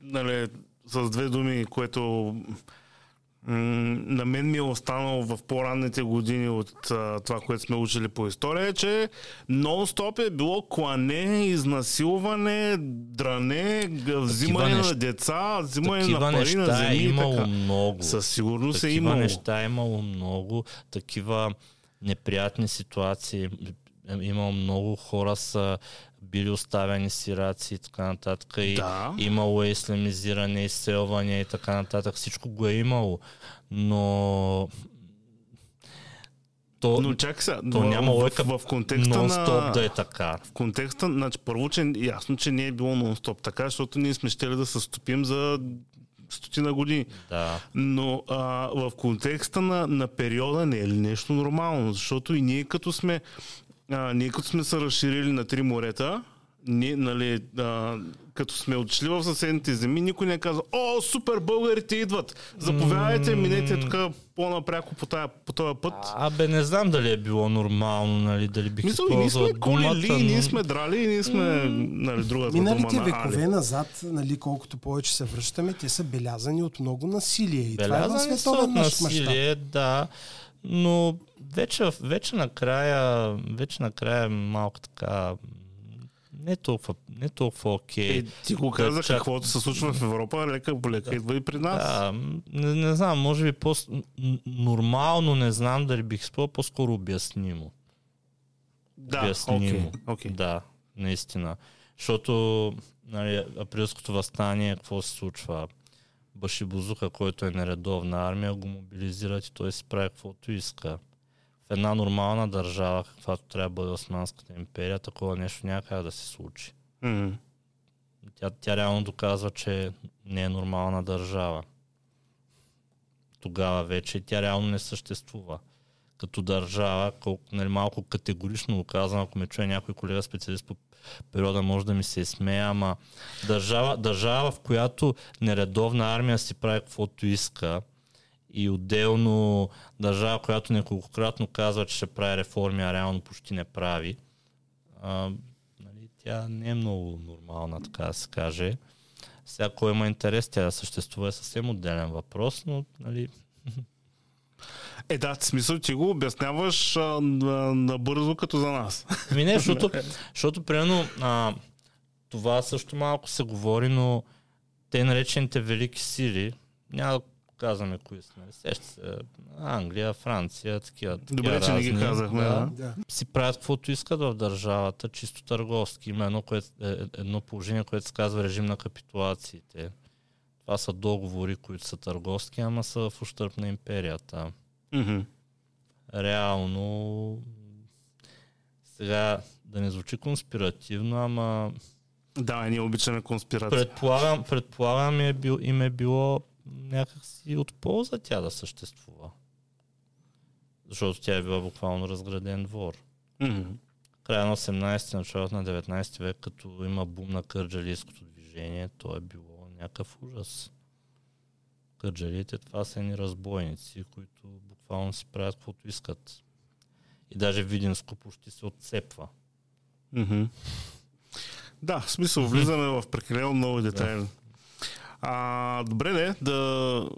нали, с две думи, което на мен ми е останало в по-ранните години от а, това, което сме учили по история, е, че нон-стоп е било клане, изнасилване, дране, взимане неща- на деца, взимане Такива на пари на е земи. и имало така. много. Със сигурност е Такива имало. неща е имало много. Такива неприятни ситуации. е Имало много хора са били оставени сираци и така нататък. И Да. Имало е исламизиране, изселване и така нататък. Всичко го е имало. Но то, Но чакай сега, то няма лойка в, в контекста нон-стоп на... да е така. В контекста, значи първо, че ясно, че не е било нон-стоп така, защото ние сме щели да се стопим за стотина години. Да. Но а, в контекста на, на периода не е ли нещо нормално? Защото и ние като сме, а, ние като сме се разширили на три морета, ние, нали, а, като сме отшли в съседните земи, никой не е казал, о, супер, българите идват, заповядайте, минете тук по-напряко по, тая, по този път. Абе, не знам дали е било нормално, нали, дали бих Мисля, и ние сме колили, думата, и ние но- сме драли, и ние сме, нали, другата Миналите дума на векове назад, нали, колкото повече се връщаме, те са белязани от много насилие. И това е Белязани от световен мащаб. насилие, да, но вече, вече накрая, вече накрая е малко така, не толкова, не толкова окей. Е, ти го Да каза, чак- каквото се случва в Европа, лека по лека идва и при нас. Да, не, не знам, може би по нормално, не знам дали бих спал, по-скоро обяснимо. Да, обяснимо. окей, окей. Да, наистина. Защото нали, априлското възстание, какво се случва? Башибузука, който е нередовна армия, го мобилизират и той си прави каквото иска. В една нормална държава, каквато трябва да бъде Османската империя, такова нещо няма как да се случи. М. Тя, тя реално доказва, че не е нормална държава. Тогава вече тя реално не съществува. Като държава, колко, нали, малко категорично го казвам, ако ме чуе някой колега специалист по периода, може да ми се смее, ама държава, държава, в която нередовна армия си прави каквото иска и отделно държава, която неколкократно казва, че ще прави реформи, а реално почти не прави, а, нали, тя не е много нормална, така да се каже. Сега, кой има интерес тя да съществува е съвсем отделен въпрос, но нали, Е, да, в смисъл, ти го обясняваш а, на- набързо като за нас. Ми не, защото, защото примерно а, това също малко се говори, но те наречените велики сили, няма казваме кои са, нали, сеща се, Англия, Франция, такива, такива Добре, че не ги разни, казахме, да. Да. си правят каквото искат в държавата, чисто търговски. Има едно, което, е, едно положение, което се казва режим на капитулациите. Това са договори, които са търговски, ама са в ущърп на империята. Мгм. Реално, сега да не звучи конспиративно, ама Да, ние обичаме конспирация. предполагам, предполагам е бил, им е било някакси от полза тя да съществува. Защото тя е била буквално разграден двор. Мгм. края на 18 началото на 19 век, като има бум на кърджалийското движение, то е било някакъв ужас. Кърджалиите това са едни разбойници, които буквално си правят каквото искат. И даже Видинско почти се отцепва. Мгм. Да, в смисъл, влизаме в прекалено много детайли. А, добре, де, да,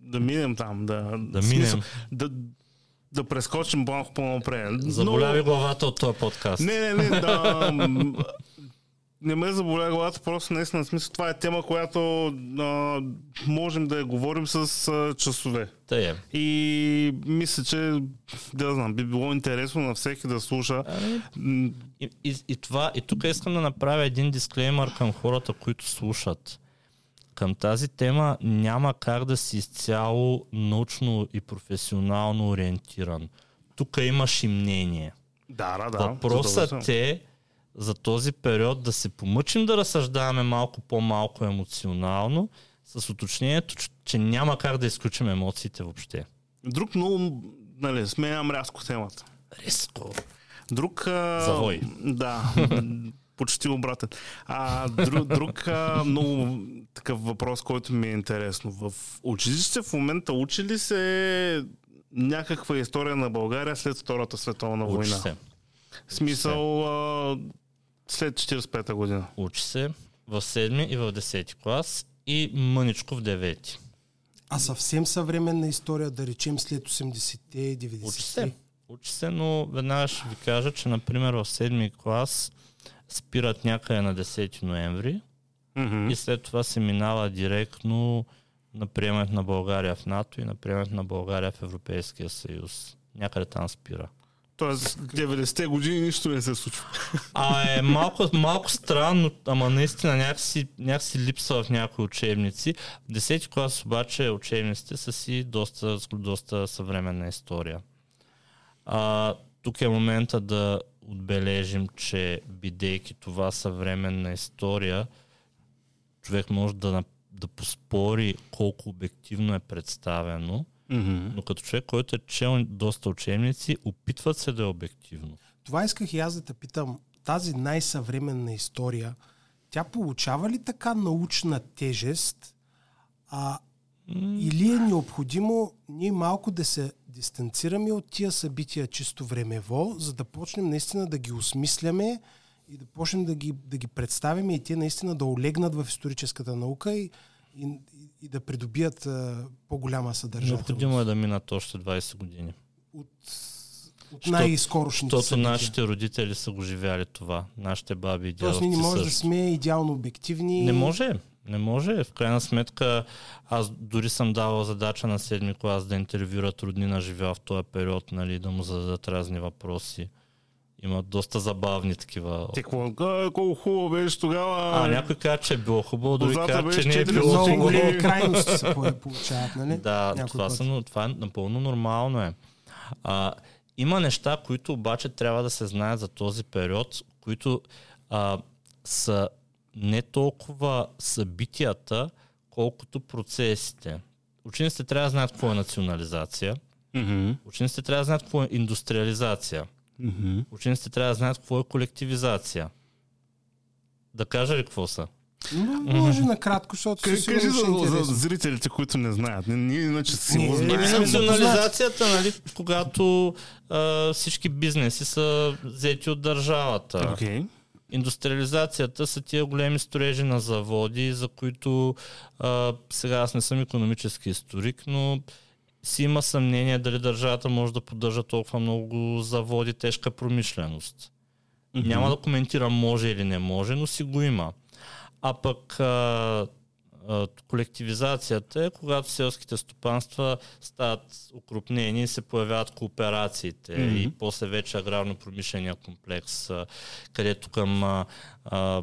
да минем там. Да, Да смисъл, минем. Да, да прескочим малко по-напред. Заболя Но- главата от този подкаст. Не, не, не, да. Не ме заболя главата, просто наистина, смисъл, това е тема, която а, можем да я говорим с а, часове. Тъй е. И мисля, че, да знам, би било интересно на всеки да слуша. Ами, И, и, и, това, и тук искам да направя един дисклеймър към хората, които слушат. Към тази тема няма как да си изцяло научно и професионално ориентиран. Тук имаш и мнение. Да, да, да. Въпросът е за този период да се помъчим да разсъждаваме малко по-малко емоционално, с уточнението, че, няма как да изключим емоциите въобще. Друг много, нали, сменям рязко темата. Риско. Друг... А, Завой. Да, почти обратен. А, друг, друг а, много такъв въпрос, който ми е интересно. В училище в момента учи ли се някаква история на България след Втората световна Учи война? се. Смисъл а, след 45-та година. Учи се в 7 и в 10 клас и мъничко в 9. А съвсем съвременна история, да речем след 80-те, 90-те. Учи се. Учи се, но веднага ще ви кажа, че например в 7 клас спират някъде на 10 ноември Мгм. и след това се минава директно на приемането на България в НАТО и на приемането на България в Европейския съюз. Някъде там спира. Тоест 90-те години нищо не се случва. А е малко, малко странно, ама наистина някакси, някакси липсва в някои учебници. В 10 клас обаче учебниците са си доста, доста съвременна история. А, тук е момента да отбележим, че бидейки това съвременна история, човек може да, да поспори колко обективно е представено, Мгм. но като човек, който е чел доста учебници, опитват се да е обективно. Това исках и аз да те питам. Тази най-съвременна история, тя получава ли така научна тежест, а, или е необходимо ние малко да се дистанцираме от тия събития чисто времево, за да почнем наистина да ги осмисляме и да почнем да ги, да ги представим и те наистина да олегнат в историческата наука и, и, и да придобият а, по-голяма съдържателност. Необходимо е да минат още 20 години. От, от най-скорошните Защото събития. нашите родители са го живяли това. Нашите баби и Тоест ние дядовци не може да също. сме идеално обективни. Не може. Не може. В крайна сметка, аз дори съм давал задача на седми клас да интервюрат роднина живял в този период, нали, да му зададат разни въпроси. Има доста забавни такива. Те какво, а, колко хубаво беше тогава. А, някой каза, че е било хубаво, Козата каза, че не е било Много Много хубаво. големи крайности се по- получават, нали? Да, Някой това, път. са, но това е напълно нормално е. А, има неща, които обаче трябва да се знаят за този период, които а, са не толкова събитията, колкото процесите. Учениците трябва да знаят какво е национализация, Мгм. учениците трябва да знаят какво е индустриализация, Мгм. учениците трябва да знаят какво е колективизация. Да кажа ли какво са? М, Може накратко, защото Кажи, със кажи е за, за зрителите, които не знаят. Ние, ние иначе си го Еми, знаем. Ами, национализацията, нали, когато а, всички бизнеси са взети от държавата. Окей. Индустриализацията са тия големи строежи на заводи, за които а, сега аз не съм економически историк, но си има съмнение дали държавата може да поддържа толкова много заводи, тежка промишленост. Мгм. Няма да коментирам може или не може, но си го има. А пък а, а, колективизацията е когато селските стопанства стават укрупнени и се появяват кооперациите Мгм. и после вече аграрно-промишления комплекс, а, където към а, а,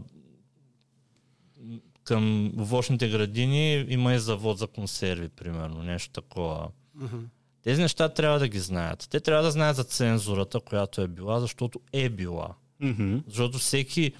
към овощните градини има и завод за консерви, примерно, нещо такова. Тези неща трябва да ги знаят. Те трябва да знаят за цензурата, която е била, защото е била. Мгм. Защото всеки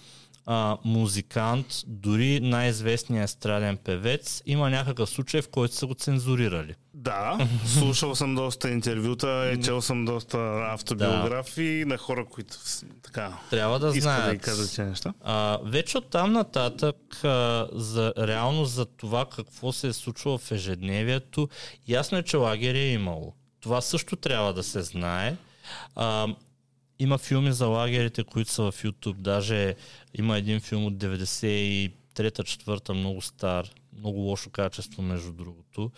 а, музикант, дори най-известният естраден певец, има някакъв случай, в който са го цензурирали. Да, слушал съм доста интервюта, е, чел съм доста автобиографии на хора, които така Трябва да да знаят. ги кажат тези неща. А, вече от там нататък, а, за, реално за това какво се е случвало в ежедневието, ясно е, че лагери е имало. Това също трябва да се знае. А, има филми за лагерите, които са в YouTube. Даже има един филм от 93-4, много стар, много лошо качество, между другото,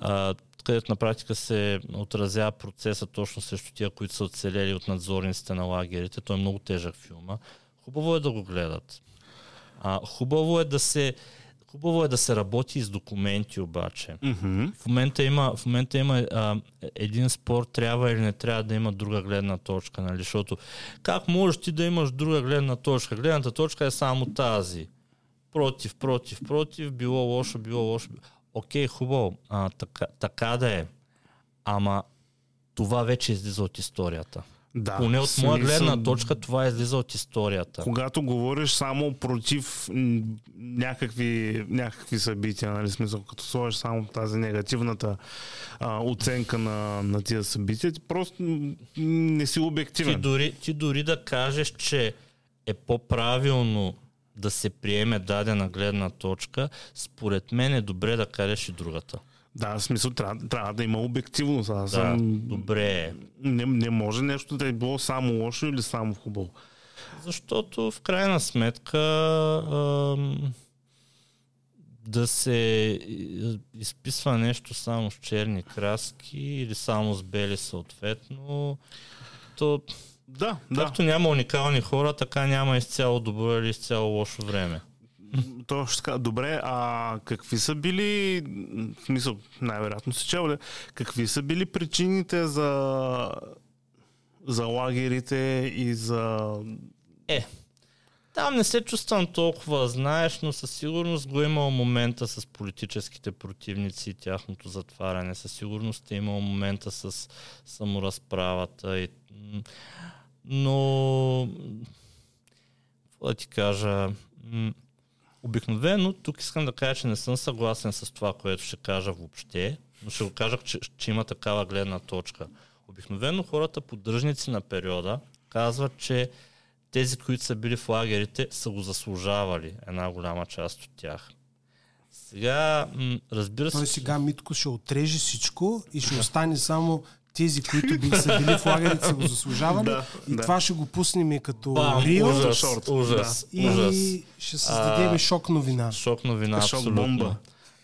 а, където на практика се отразява процеса точно срещу тия, които са оцелели от надзорниците на лагерите. Той е много тежък филма. Хубаво е да го гледат. А, хубаво е да се Хубаво е да се работи с документи обаче. Мгм. В момента има, в момента има а, един спор, трябва или не трябва да има друга гледна точка, нали? Защото как можеш ти да имаш друга гледна точка? Гледната точка е само тази. Против, против, против, било лошо, било лошо. Окей, хубаво, а, така, така да е. Ама това вече излиза от историята. Да. Поне от моя Смисъл, гледна точка това излиза от историята. Когато говориш само против някакви, някакви събития, нали, смисъл, като сложиш само тази негативната а, оценка на, на тия събития, ти просто не си Ти обективен. дори, ти дори да кажеш, че е по-правилно да се приеме дадена гледна точка, според мен е добре да кажеш и другата. Да, в смисъл, трябва, трябва да има обективност. Аз Да, съм, добре не, не може нещо да е било само лошо или само хубаво. Защото в крайна сметка ам, да се изписва нещо само с черни краски или само с бели съответно, то Да, да. както няма уникални хора, така няма изцяло добро или изцяло лошо време. Точно така. Добре, а какви са били, в смисъл, най-вероятно си чел, какви са били причините за, за лагерите и за... Е, там не се чувствам толкова, знаеш, но със сигурност го е имал момента с политическите противници и тяхното затваряне. Със сигурност е имал момента с саморазправата. И, но, какво да ти кажа, Обикновено, тук искам да кажа, че не съм съгласен с това, което ще кажа въобще, но ще го кажа, че, че има такава гледна точка. Обикновено хората, поддръжници на периода, казват, че тези, които са били в лагерите, са го заслужавали, една голяма част от тях. Сега, м, разбира се... Той сега Митко ще отреже всичко и ще остане само тези, които би са били в лагерите, са го заслужавали. Да, и да. това ще го пуснем и като Бам, Рио. ужас, шорт. ужас, И ужас. ще създадем А, шок новина. Шок новина, Шок абсолютно. бомба.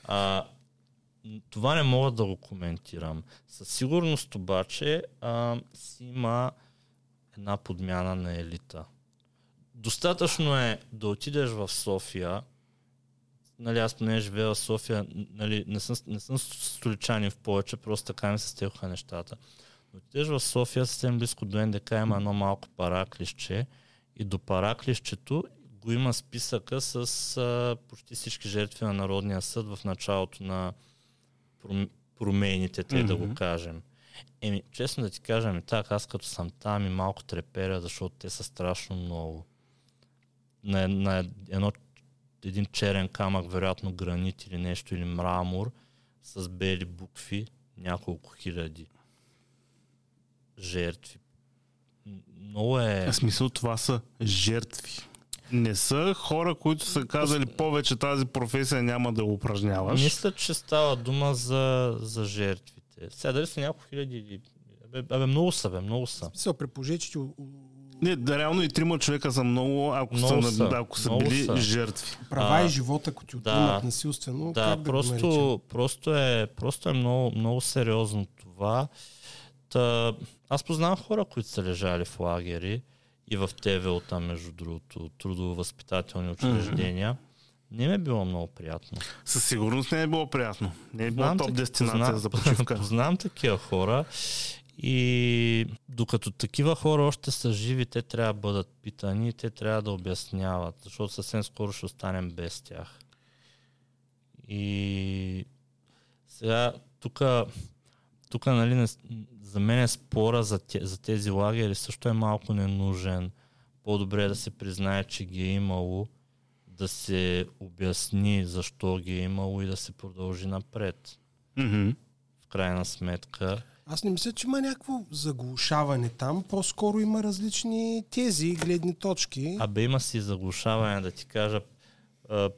А, това не мога да го коментирам. Със сигурност обаче а, си има една подмяна на елита. Достатъчно е да отидеш в София, нали аз поне живея в София, нали, не, съм, не съм столичанин в повече, просто така ми се стекоха нещата. Но отидеш в София, съвсем близко до НДК има едно малко параклище и до параклището го има списъка с а, почти всички жертви на Народния съд в началото на пром- промените, те да го кажем. Еми, честно да ти кажа, ми так, аз като съм там и малко треперя, защото те са страшно много. На, на едно, един черен камък, вероятно гранит или нещо, или мрамор, с бели букви, няколко хиляди жертви. Много е... В смисъл това са жертви. Не са хора, които са казали повече тази професия няма да упражняваш. Мисля, че става дума за, за жертвите. Сега дали са няколко хиляди или... Абе, абе, много са, бе, много са. Смисъл, при положение, че Не, да, реално и трима човека са много, ако Много са, са, да, ако са много били са. жертви. права А, и живота, ако ти да. отнемат насилствено, Да, как да го наречем? просто, просто е, просто е много, много сериозно това. Та, аз познавам хора, които са лежали в лагери и в ТВО-та, между другото, трудово-възпитателни учреждения. Не ми е било много приятно. Със сигурност не е било приятно. Не е било Знам топ дестинация позна- за почивка. Познавам такива хора и докато такива хора още са живи, те трябва да бъдат питани и те трябва да обясняват, защото съвсем скоро ще останем без тях. И сега тук тук, нали, не, за мен е спора за, те, за тези лагери също е малко ненужен. По-добре е да се признае, че ги е имало, да се обясни защо ги е имало и да се продължи напред. Мгм. В крайна сметка. Аз не мисля, че има някакво заглушаване там. По-скоро има различни тези и гледни точки. Абе има си заглушаване, да ти кажа. А,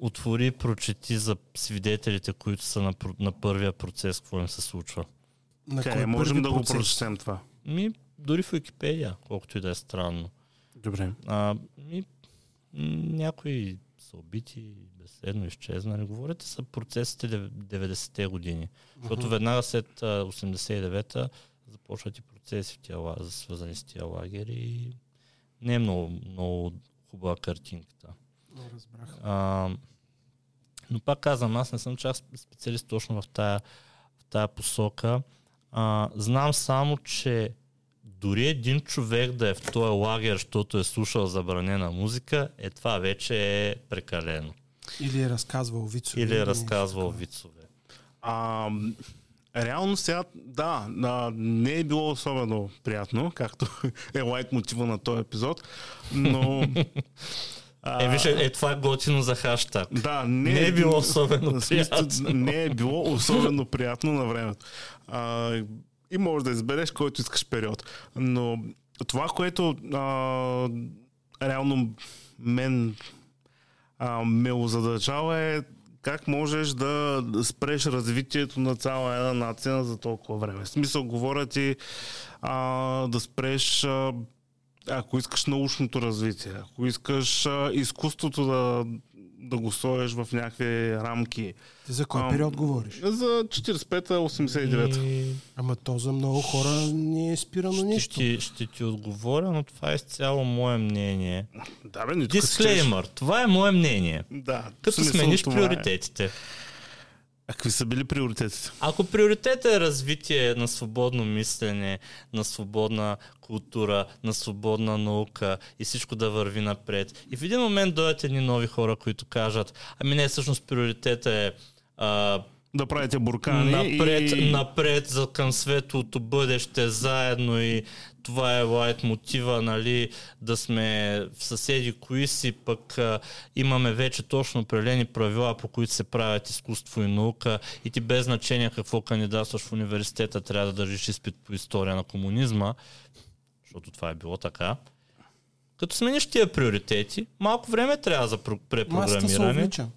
отвори, прочети за свидетелите, които са на, на първия процес, какво им се случва. на Къде кой можем да го прочетем това? Ми, дори в Википедия, колкото и да е странно. Добре. А, ми, някои са убити, безследно изчезнали. Говорите са процесите дев- 90-те години. Защото Мгм. веднага след а, 89-та започват и процеси в тия, свързани с тия лагери. И не е много, много хубава картинката. Разбрах. А, но пак казвам, аз не съм чак специалист точно в тая, в тая посока. А, знам само, че дори един човек да е в този лагер, защото е слушал забранена музика, е това вече е прекалено. Или е разказвал вицове. Или е разказвал вицове. А, реално сега, да, а, не е било особено приятно, както е лайт мотива на този епизод, но... а, Е, виж, е, е, това е готино за хаштаг. Да, не, Не е било особено приятно. Не е било особено приятно на времето. А, и можеш да избереш който искаш период. Но това, което а, реално мен а, ме озадачава е как можеш да спреш развитието на цяла една нация за толкова време. В смисъл, говоря ти а, да спреш а, ако искаш научното развитие, ако искаш а, изкуството да, да го сложиш в някакви рамки. Ти за кой Ам, период говориш? За 45-та, 89-та. И Ама то за много хора не е спирано ще, нищо. ти, ще ти отговоря, но това е изцяло мое мнение. Да, бе. Дисклеймър. Това е мое мнение. Да. Като смениш това е. А какви са били приоритетите? Ако приоритет е развитие на свободно мислене, на свободна култура, на свободна наука и всичко да върви напред. И в един момент дойдат едни нови хора, които кажат, ами не, всъщност приоритета е а, Да правите буркани напред, и... напред за към светлото бъдеще заедно и това е лайт мотива, нали, да сме в съседи, кои си, пък а, имаме вече точно определени правила, по които се правят изкуство и наука и ти без значение какво кандидатстваш в университета, трябва да държиш изпит по история на комунизма, защото това е било така. Като смениш тия приоритети, малко време трябва за Масата се препрограмиране. увлича.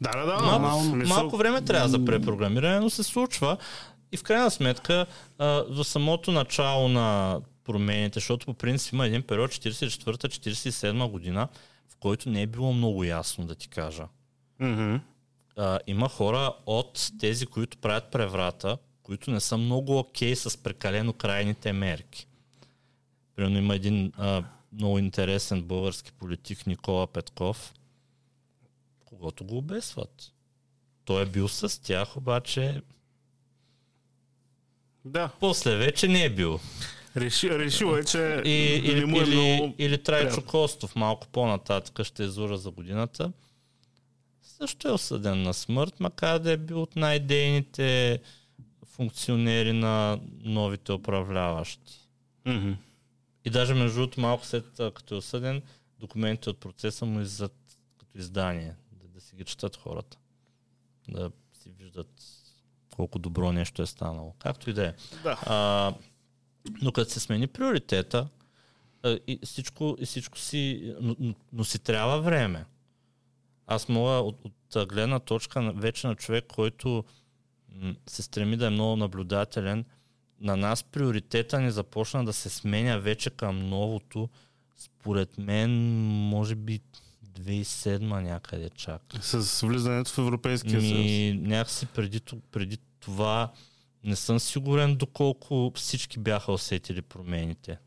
Да, да, да. Малко, смисъл- малко време трябва за препрограмиране, но се случва. И в крайна сметка, а, за самото начало на промените, защото по принцип има един период 44-47 година, в който не е било много ясно да ти кажа. Мгм. А, има хора от тези, които правят преврата, които не са много окей с прекалено крайните мерки. Примерно има един а, много интересен български политик Никола Петков, когато го обесват. Той е бил с тях, обаче Да. после вече не е бил. Реши, решил е, че И, или, не му е или, много... или Трайчо. Костов, малко по-нататък ще излъжа за годината. Също е осъден на смърт, макар да е бил от най-дейните функционери на новите управляващи. Мгм. И даже между другото малко след като е осъден, документите от процеса му иззад като издание, да, си ги четат хората. Да си виждат колко добро нещо е станало. Както и да е. Да. Но като се смени приоритета, и всичко, и всичко си, но, но, си трябва време. Аз мога от, от гледна точка вече на човек, който м, се стреми да е много наблюдателен, на нас приоритета ни започна да се сменя вече към новото. Според мен, може би 2007 някъде чак. С влизането в Европейския съюз. Ми, някакси преди, преди това не съм сигурен доколко всички бяха усетили промените.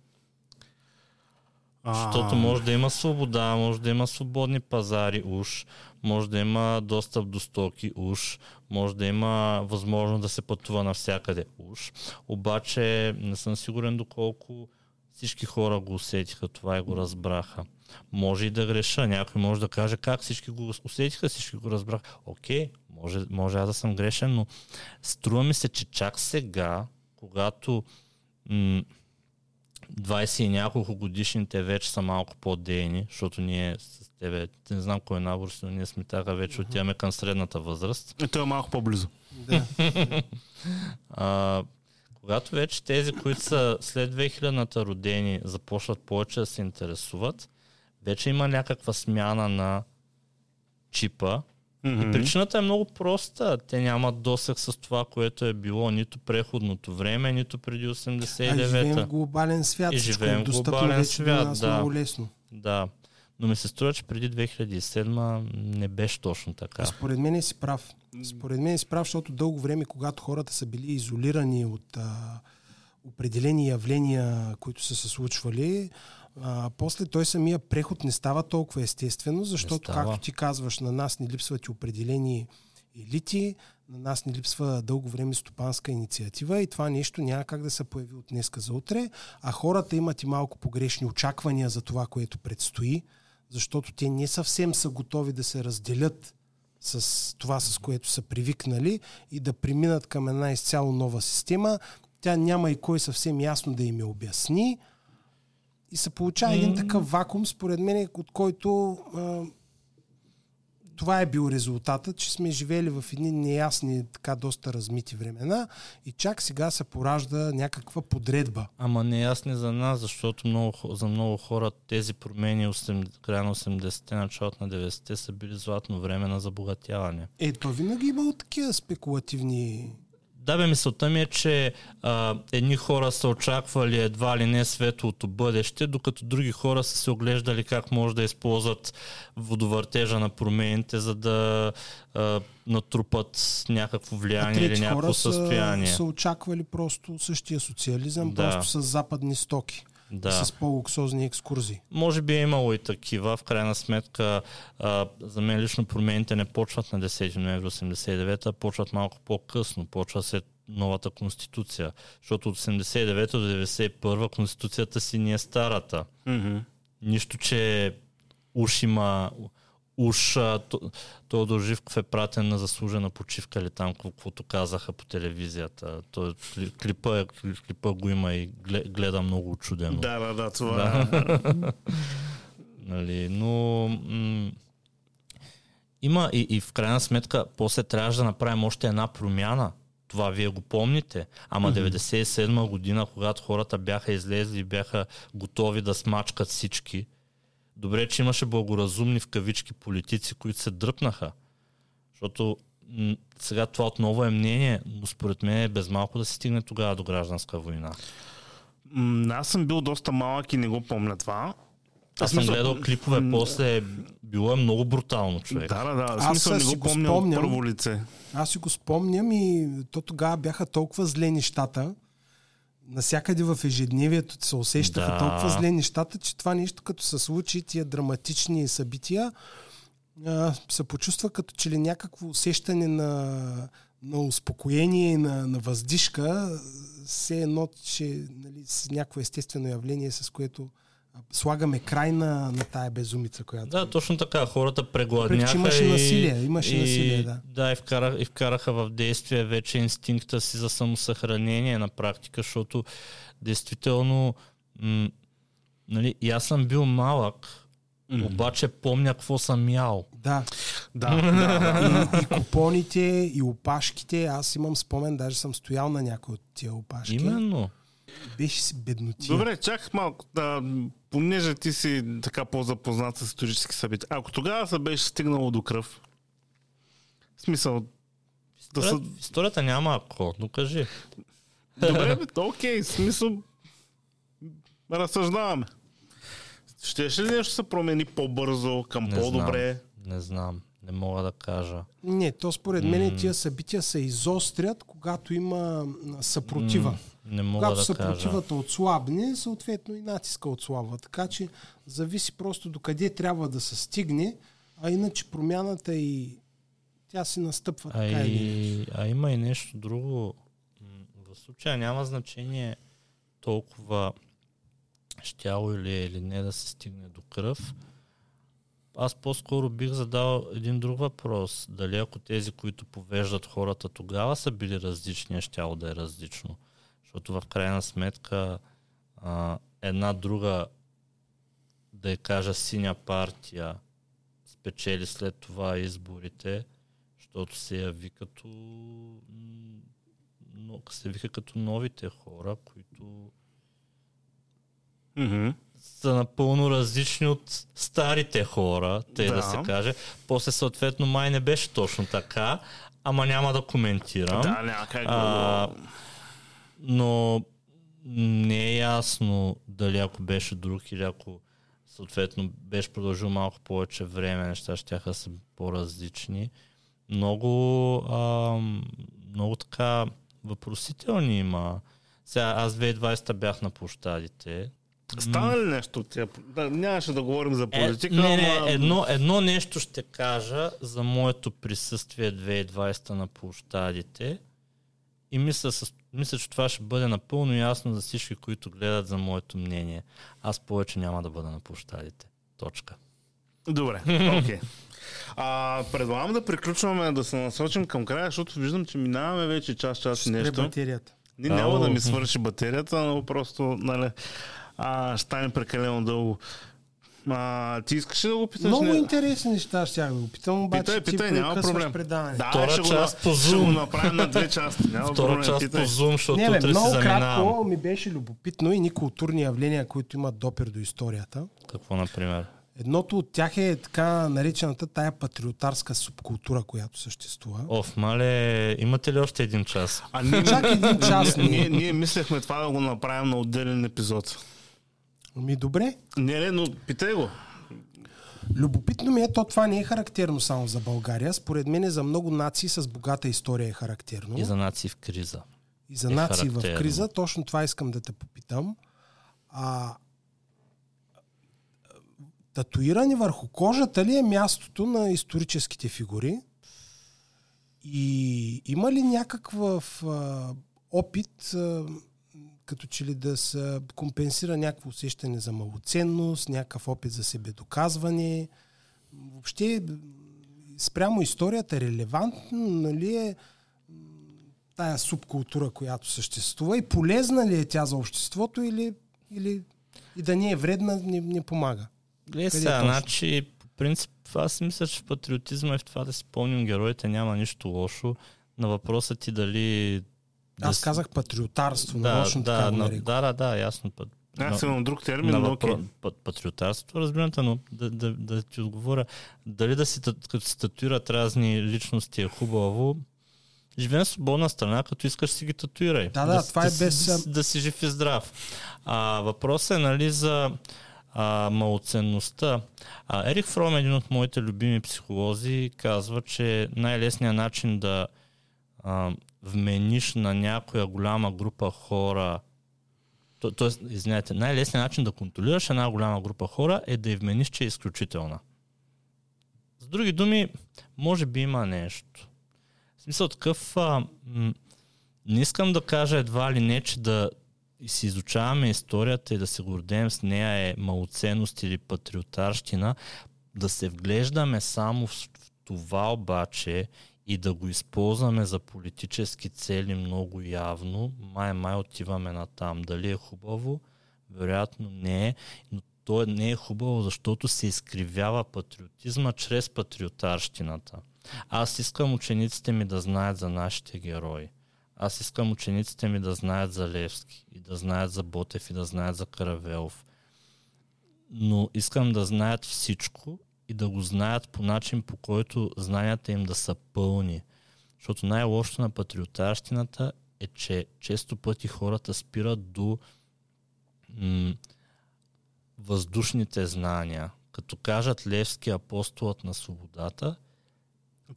А, Защото може да има свобода, може да има свободни пазари уж, може да има достъп до стоки уж, може да има възможност да се пътува навсякъде уж. Обаче не съм сигурен доколко всички хора го усетиха това и го разбраха. Може и да греша. Някой може да каже как всички го усетиха, всички го разбраха. Окей, може, може аз да съм грешен, но струва ми се, че чак сега, когато м- 20 и няколко годишните вече са малко по-дейни, защото ние с тебе, не знам кой е набор, но ние сме така вече отиваме към средната възраст. Е, той е малко по-близо. Да. А, когато вече тези, които са след 2000-та родени, започват повече да се интересуват, вече има някаква смяна на чипа. Мгм. И причината е много проста. Те нямат досег с това, което е било нито преходното време, нито преди А живеем в 89-та. глобален свят. И Всичко живеем е в глобален вече свят, да. много лесно. Да. Но ми се струва, че преди 2007 не беше точно така. Според мен си прав. Според мен си прав, защото дълго време, когато хората са били изолирани от а, определени явления, които са се случвали, а, после той самия преход не става толкова естествено, защото, както ти казваш, на нас не липсват и определени елити, на нас не липсва дълго време стопанска инициатива и това нещо няма как да се появи от днеска за утре, а хората имат и малко погрешни очаквания за това, което предстои, защото те не съвсем са готови да се разделят с това, с което са привикнали и да преминат към една изцяло нова система. Тя няма и кой съвсем ясно да им я обясни. И се получава един такъв вакуум, според мен, от който а, това е бил резултатът, че сме живели в едни неясни, така доста размити времена и чак сега се поражда някаква подредба. Ама не ясни за нас, защото много, за много хора тези промени 8, края на 80-те, началото на 90-те са били златно време на забогатяване. Е, то винаги има такива спекулативни... Да, бе, мисълта ми е, че а, едни хора са очаквали едва ли не светлото бъдеще, докато други хора са се оглеждали как може да използват водовъртежа на промените, за да а, натрупат някакво влияние или някакво хора са, състояние. са очаквали просто същия социализъм, Да. просто с западни стоки. Да. С по-луксозни екскурзии. Може би е имало и такива. В крайна сметка, а, за мен лично промените не почват на 10 ноември 89 а почват малко по-късно. Почва след новата конституция. Защото от 89 до 91 конституцията си ни е старата. Мгм. Нищо, че уж има уж Тодор Живков е пратен на заслужена почивка или там, каквото казаха по телевизията. Той, кли- клипа, е- клипа го има и гле- гледа много чудено. Да, да, да, това е. Нали, но м- има и, и в крайна сметка после трябваше да направим още една промяна. Това вие го помните. Ама 97 година, когато хората бяха излезли и бяха готови да смачкат всички, добре, че имаше благоразумни в кавички политици, които се дръпнаха. Защото м- сега това отново е мнение, но според мен е без малко да се стигне тогава до гражданска война. М, Аз съм бил доста малък и не го помня това. Аз съм гледал клипове, м, после било е много брутално, човек. Да, да, да. Аз смисъл не го го помня спомням. от първо лице. Аз си го спомням и то тогава бяха толкова зле нещата. Насякъде в ежедневието се усещаха Да. толкова зле нещата, че това нещо като се случи, тия драматични събития, а, се почувства като че ли някакво усещане на, на успокоение и на, на въздишка, все едно, че нали, с някакво естествено явление, с което слагаме край на, на тая безумица, която... Да, точно така. Хората прегладняха Въпреки, имаше и, насилие, имаше и, насилие, да. Да, и, вкарах, и вкараха в действие вече инстинкта си за самосъхранение на практика, защото действително м- нали, и аз съм бил малък, обаче помня какво съм ял. Да, Да, да, да. и, и купоните, и опашките. Аз имам спомен, даже съм стоял на някой от тия опашки. Именно. Беше си беднотия. Добре, чакай малко. Да, понеже ти си така по-запознат с исторически събития. Ако тогава се беше стигнало до кръв, в смисъл, да са... Историята няма ако, но кажи. Добре, бе, окей, смисъл, разсъждаваме. Щеше ли нещо се промени по-бързо, към Не по-добре? знам. Не знам. Не мога да кажа. Не, то според мен тия събития се изострят, когато има съпротива. М, Не мога Когато да кажа. съпротивата отслабне, съответно и натиска отслабва. Така че зависи просто до къде трябва да се стигне, а иначе промяната и тя си настъпва А, така или и, а има и нещо друго. В случая няма значение толкова щяло или, или не да се стигне до кръв. Аз по-скоро бих задал един друг въпрос. Дали ако тези, които повеждат хората тогава са били различни, щяло да е различно. Защото в крайна сметка а, една друга, да я кажа синя партия, спечели след това изборите, защото се яви като но, се вика като новите хора, които Мгм. са напълно различни от старите хора, те да, Да. се каже. После съответно май не беше точно така, ама няма да коментирам. Да, няма как А, да. Но не е ясно дали ако беше друг или ако съответно беше продължил малко повече време, неща ще са по-различни. Много, а, много така въпросителни има. Сега аз 2020 бях на площадите. Стана ли нещо от. Да, нямаше да говорим за Е, политика, не, не, ама... едно, едно нещо ще кажа за моето присъствие 2020 на площадите и мисля, с, мисля, че това ще бъде напълно ясно за всички, които гледат за моето мнение. Аз повече няма да бъда на площадите. Точка. Добре, окей. А, предлагам да приключваме, да се насочим към края, защото виждам, че минаваме вече час, час и нещо. батерията. Не, няма да ми свърши батерията, но просто, нали, а, ще стане прекалено дълго. А, ти искаш ли да го питаш? Много не? интересни неща ще я да го питам, обаче Питай, ти питай, няма проблем. предаването. Да, Втора ще, го, част по ще го Zoom. направим на две части. Няма Втора проблем, част питай. по Zoom, защото Не, бе, много кратко ми беше любопитно и ни културни явления, които имат допир до историята. Какво, например? Едното от тях е така наречената тая патриотарска субкултура, която съществува. Оф, мале, имате ли още един час? А ние, Чак един час ние, ние, ни. ние мислехме това да го направим на отделен епизод. Ами добре. Не, не, но питай го. Любопитно ми е, то това не е характерно само за България. Според мен за много нации с богата история е характерно. И за нации в криза. и за е нации в характерно. криза. Точно това искам да те попитам. А, татуиране върху кожата ли е мястото на историческите фигури? И има ли някакъв а, опит, а, като че ли да се компенсира някакво усещане за малоценност, някакъв опит за себедоказване? въобще спрямо историята релевантно нали е тая субкултура, която съществува и полезна ли е тя за обществото или, или и да не е вредна, не, не помага. Гледай Къде сега, значи, по принцип, аз мисля, че в патриотизма и в това да си помним героите няма нищо лошо. На въпроса ти дали... да Аз казах патриотарство, да, нарочно така да, го на, нарекох. да, да, да, ясно. Път, Аз но- имам друг термин, но окей. па- патриотарството, разбирам но да, да, да ти отговоря, дали да си, тат- като се татуират разни личности е хубаво, живеем в свободна страна, като искаш си ги татуирай. Да, да, с- това е си- без- Да, си- да си жив и здрав. А, въпросът е, нали, за а, малоценността. А, Ерик Фром, един от моите любими психолози, казва, че най-лесният начин да а, вмениш на някоя голяма група хора то, тоест, извинете, най-лесният начин да контролираш една голяма група хора е да й вмениш, че е изключителна. С други думи, може би има нещо. В смисъл такъв, а, м- не искам да кажа едва ли не, че да си изучаваме историята и да се гордеем с нея е малоценност или патриотарщина, да се вглеждаме само в това обаче и да го използваме за политически цели много явно, май май отиваме на там. Дали е хубаво? Вероятно не е, но то не е хубаво, защото се изкривява патриотизма чрез патриотарщината. Аз искам учениците ми да знаят за нашите герои. Аз искам учениците ми да знаят за Левски и да знаят за Ботев и да знаят за Каравелов. Но искам да знаят всичко и да го знаят по начин, по който знанията им да са пълни. Защото най-лошото на патриотарщината е, че често пъти хората спират до м- въздушните знания. Като кажат Левски апостолът на свободата,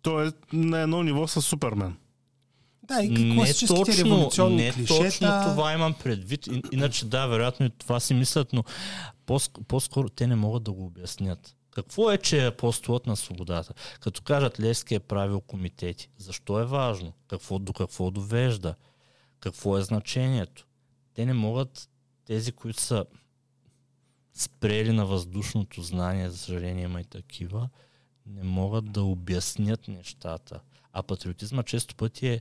Той е на едно ниво с Супермен. Да, и не точно, революционни не клишета. точно това имам предвид. И- Иначе да, вероятно и това си мислят, но по-ск- по-скоро те не могат да го обяснят. Какво е, че е апостолът на свободата? Като кажат Левски е правил комитети. Защо е важно? Какво, до какво довежда? Какво е значението? Те не могат, тези, които са спрели на въздушното знание, за съжаление има и такива, не могат да обяснят нещата. А патриотизма често пъти е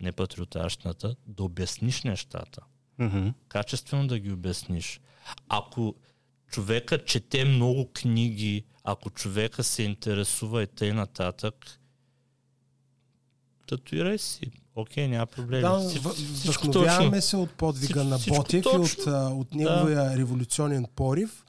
не патриотарщината, да обясниш нещата. Мгм. Качествено да ги обясниш. Ако човека чете много книги, ако човека се интересува и тъй нататък, татуирай си. Окей, няма проблем. Да, вдъхновяваме се от подвига на Ботев и от, от неговия революционен порив,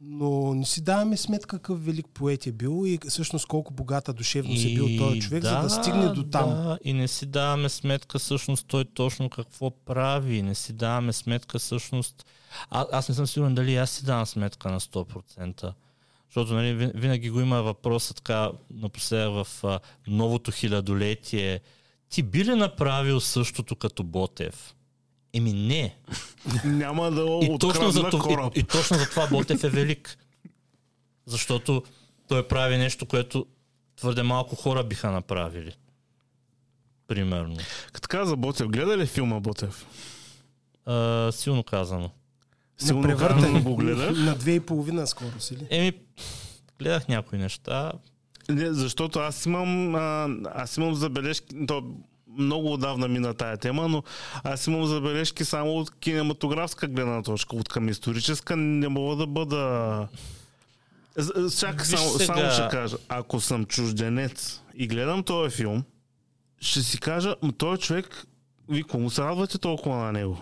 но не си даваме сметка какъв велик поет е бил и всъщност колко богата душевност е бил този човек, за да стигне до там. Да, и не си даваме сметка всъщност той точно какво прави. Не си даваме сметка всъщност... А, аз не съм сигурен дали аз си давам сметка на 100%. Защото нали, вин- винаги го има въпроса така напоследък в а, новото хилядолетие. Ти би ли направил същото като Ботев? Еми не. Няма да И точно, за това, и, и точно за това Ботев е велик. Защото той прави нещо, което твърде малко хора биха направили. Примерно. Като каза Ботев, гледа ли филма Ботев? А, силно казано. Силно превъртане казано го гледах. на две и половина скоро си ли? Еми, гледах някои неща. Не, защото аз имам, а, аз имам забележки, то много отдавна мина тая тема, но аз имам забележки само от кинематографска гледна точка, от към историческа не мога да бъда... Чак, само, сега. само ще кажа, ако съм чужденец и гледам този филм, ще си кажа, този човек, ви кому се радвате толкова на него?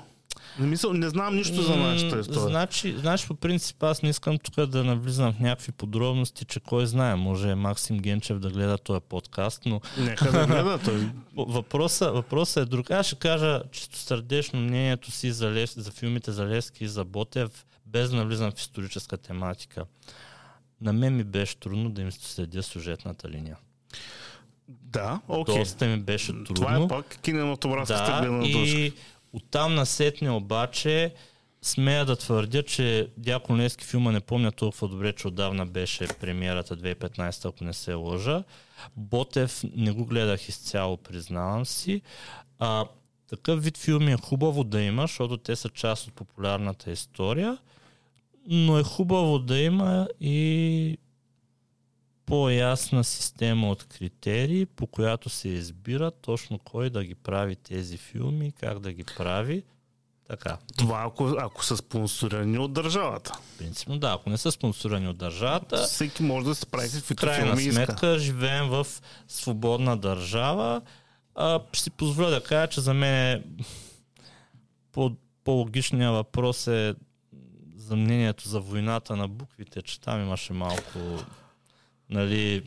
Не, мисъл, не знам нищо за нашата история. Значи, значи, по принцип, аз не искам тук да навлизам в някакви подробности, че кой знае, може Максим Генчев да гледа този подкаст, но Нека да гледа той. Въпросът въпроса е друг. Аз ще кажа чисто сърдечно мнението си за, Лев, за филмите за Левски и за Ботев, без да навлизам в историческа тематика. На мен ми беше трудно да им следя сюжетната линия. Да, окей. Доста ми беше трудно. Това е пак кинематографската да, гледна точка. и оттам насетне обаче смея да твърдя, че Дякон Левски филма не помня толкова добре, че отдавна беше премиерата 2015, ако не се лъжа. Ботев не го гледах изцяло, признавам си. А, такъв вид филми е хубаво да има, защото те са част от популярната история, но е хубаво да има и по-ясна система от критерии, по която се избира точно кой да ги прави тези филми, как да ги прави. Така. Това ако, ако са спонсорирани от държавата. Принципно да, ако не са спонсорирани от държавата, Всеки може да се прави каквито крайна филми иска. сметка живеем в свободна държава. А, ще си позволя да кажа, че за мен е по, по-логичният въпрос е за мнението за войната на буквите, че там имаше малко нали,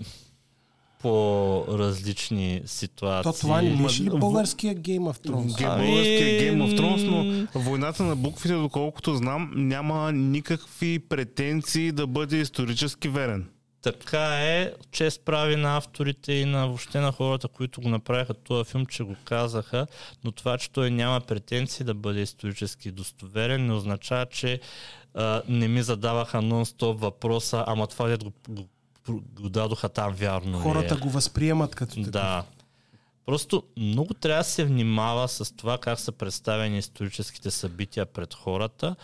по-различни ситуации. То това не беше ли българския Game of Thrones? Ами, Българския Game of Thrones, но войната на буквите, доколкото знам, няма никакви претенции да бъде исторически верен. Така е, чест прави на авторите и на въобще на хората, които го направиха този филм, че го казаха, но това, че той няма претенции да бъде исторически достоверен, не означава, че а, не ми задаваха нон-стоп въпроса, ама това дед го, го, го дадоха там вярно ли Хората е? го възприемат като такъв. Да. Просто много трябва да се внимава с това как са представени историческите събития пред хората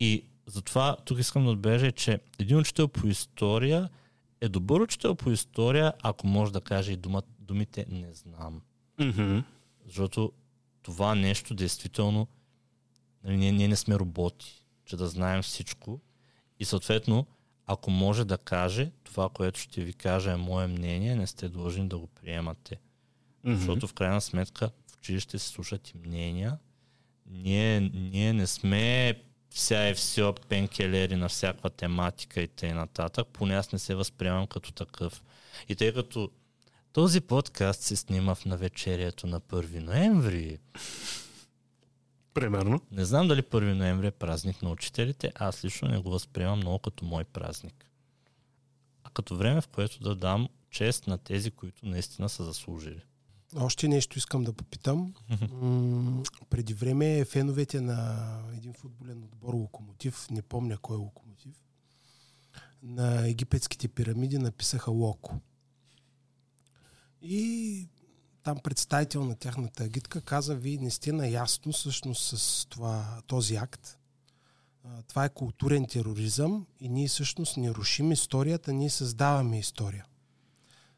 и затова тук искам да отбележа, че един учител по история е добър учител по история, ако може да каже и дума, думите не знам. Mm-hmm. Защото това нещо действително нали, ние, ние не сме роботи, че да знаем всичко и съответно ако може да каже това, което ще ви кажа е мое мнение, не сте длъжни да го приемате. Mm-hmm. Защото в крайна сметка в училище се слушат и мнения. Ние, ние не сме вся и все пенкелери на всякаква тематика и т.н. Поне аз не се възприемам като такъв. И тъй като този подкаст се снима в навечерието на 1 ноември, Примерно. не знам дали 1 ноември е празник на учителите, аз лично не го възприемам много като мой празник. А като време, в което да дам чест на тези, които наистина са заслужили. Още нещо искам да попитам. М- преди време феновете на един футболен отбор Локомотив, не помня кой е Локомотив, на египетските пирамиди написаха Локо. И там представител на тяхната агитка каза, вие не сте наясно всъщност с това, този акт. А, Това е културен тероризъм и ние всъщност не рушим историята, ние създаваме история.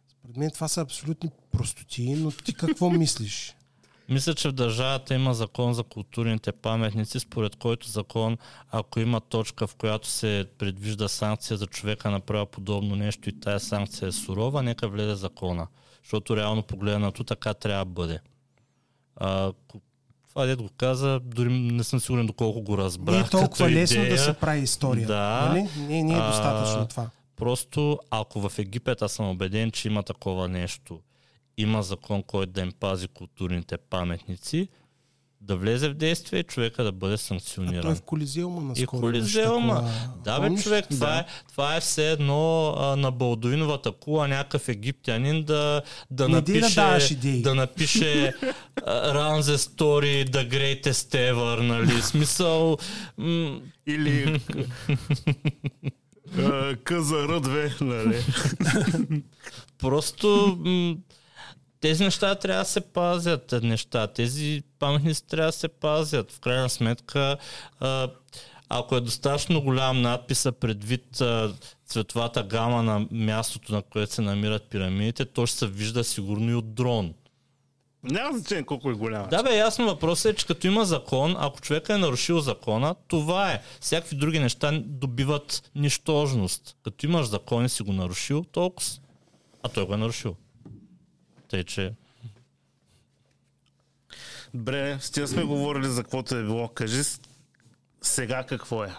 Според мен това са абсолютни простотии, но ти какво мислиш? Мисля, че в държавата има закон за културните паметници, според който закон, ако има точка, в която се предвижда санкция за човека направил подобно нещо и тая санкция е сурова, нека влезе закона. Защото реално погледнато така трябва да бъде. А, това дед го каза, дори не съм сигурен доколко го разбрах. Не е толкова като лесно идея. да се прави история. Да. Нали? Не, не е А, достатъчно това. Просто ако в Египет аз съм убеден, че има такова нещо, има закон, който да им пази културните паметници, да влезе в действие и човека да бъде А той санкциониран. в Колизеума наскоро. И Колизеума. такова. Да, бе, Помниш? човек, това, е, това е все едно а, на Балдуиновата кула някакъв египтянин да, да Не да напише, идеи. да напише а, Run the greatest ever, нали? Смисъл, м- Или а, КЗР 2, нали? Просто м- тези неща трябва да се пазят. Неща. Тези паметници трябва да се пазят. В крайна сметка, а, ако е достатъчно голям надписа предвид а, цветовата гама на мястото, на което се намират пирамидите, то ще се вижда сигурно и от дрон. Няма значение колко е голяма. Да, бе, ясно въпросът е, че като има закон, ако човек е нарушил закона, това е. Всякакви други неща добиват нищожност. Като имаш закон и си го нарушил, толкова. А той го е нарушил. Тъй, че Добре, с тия сме говорили за каквото е било. Кажи сега какво е.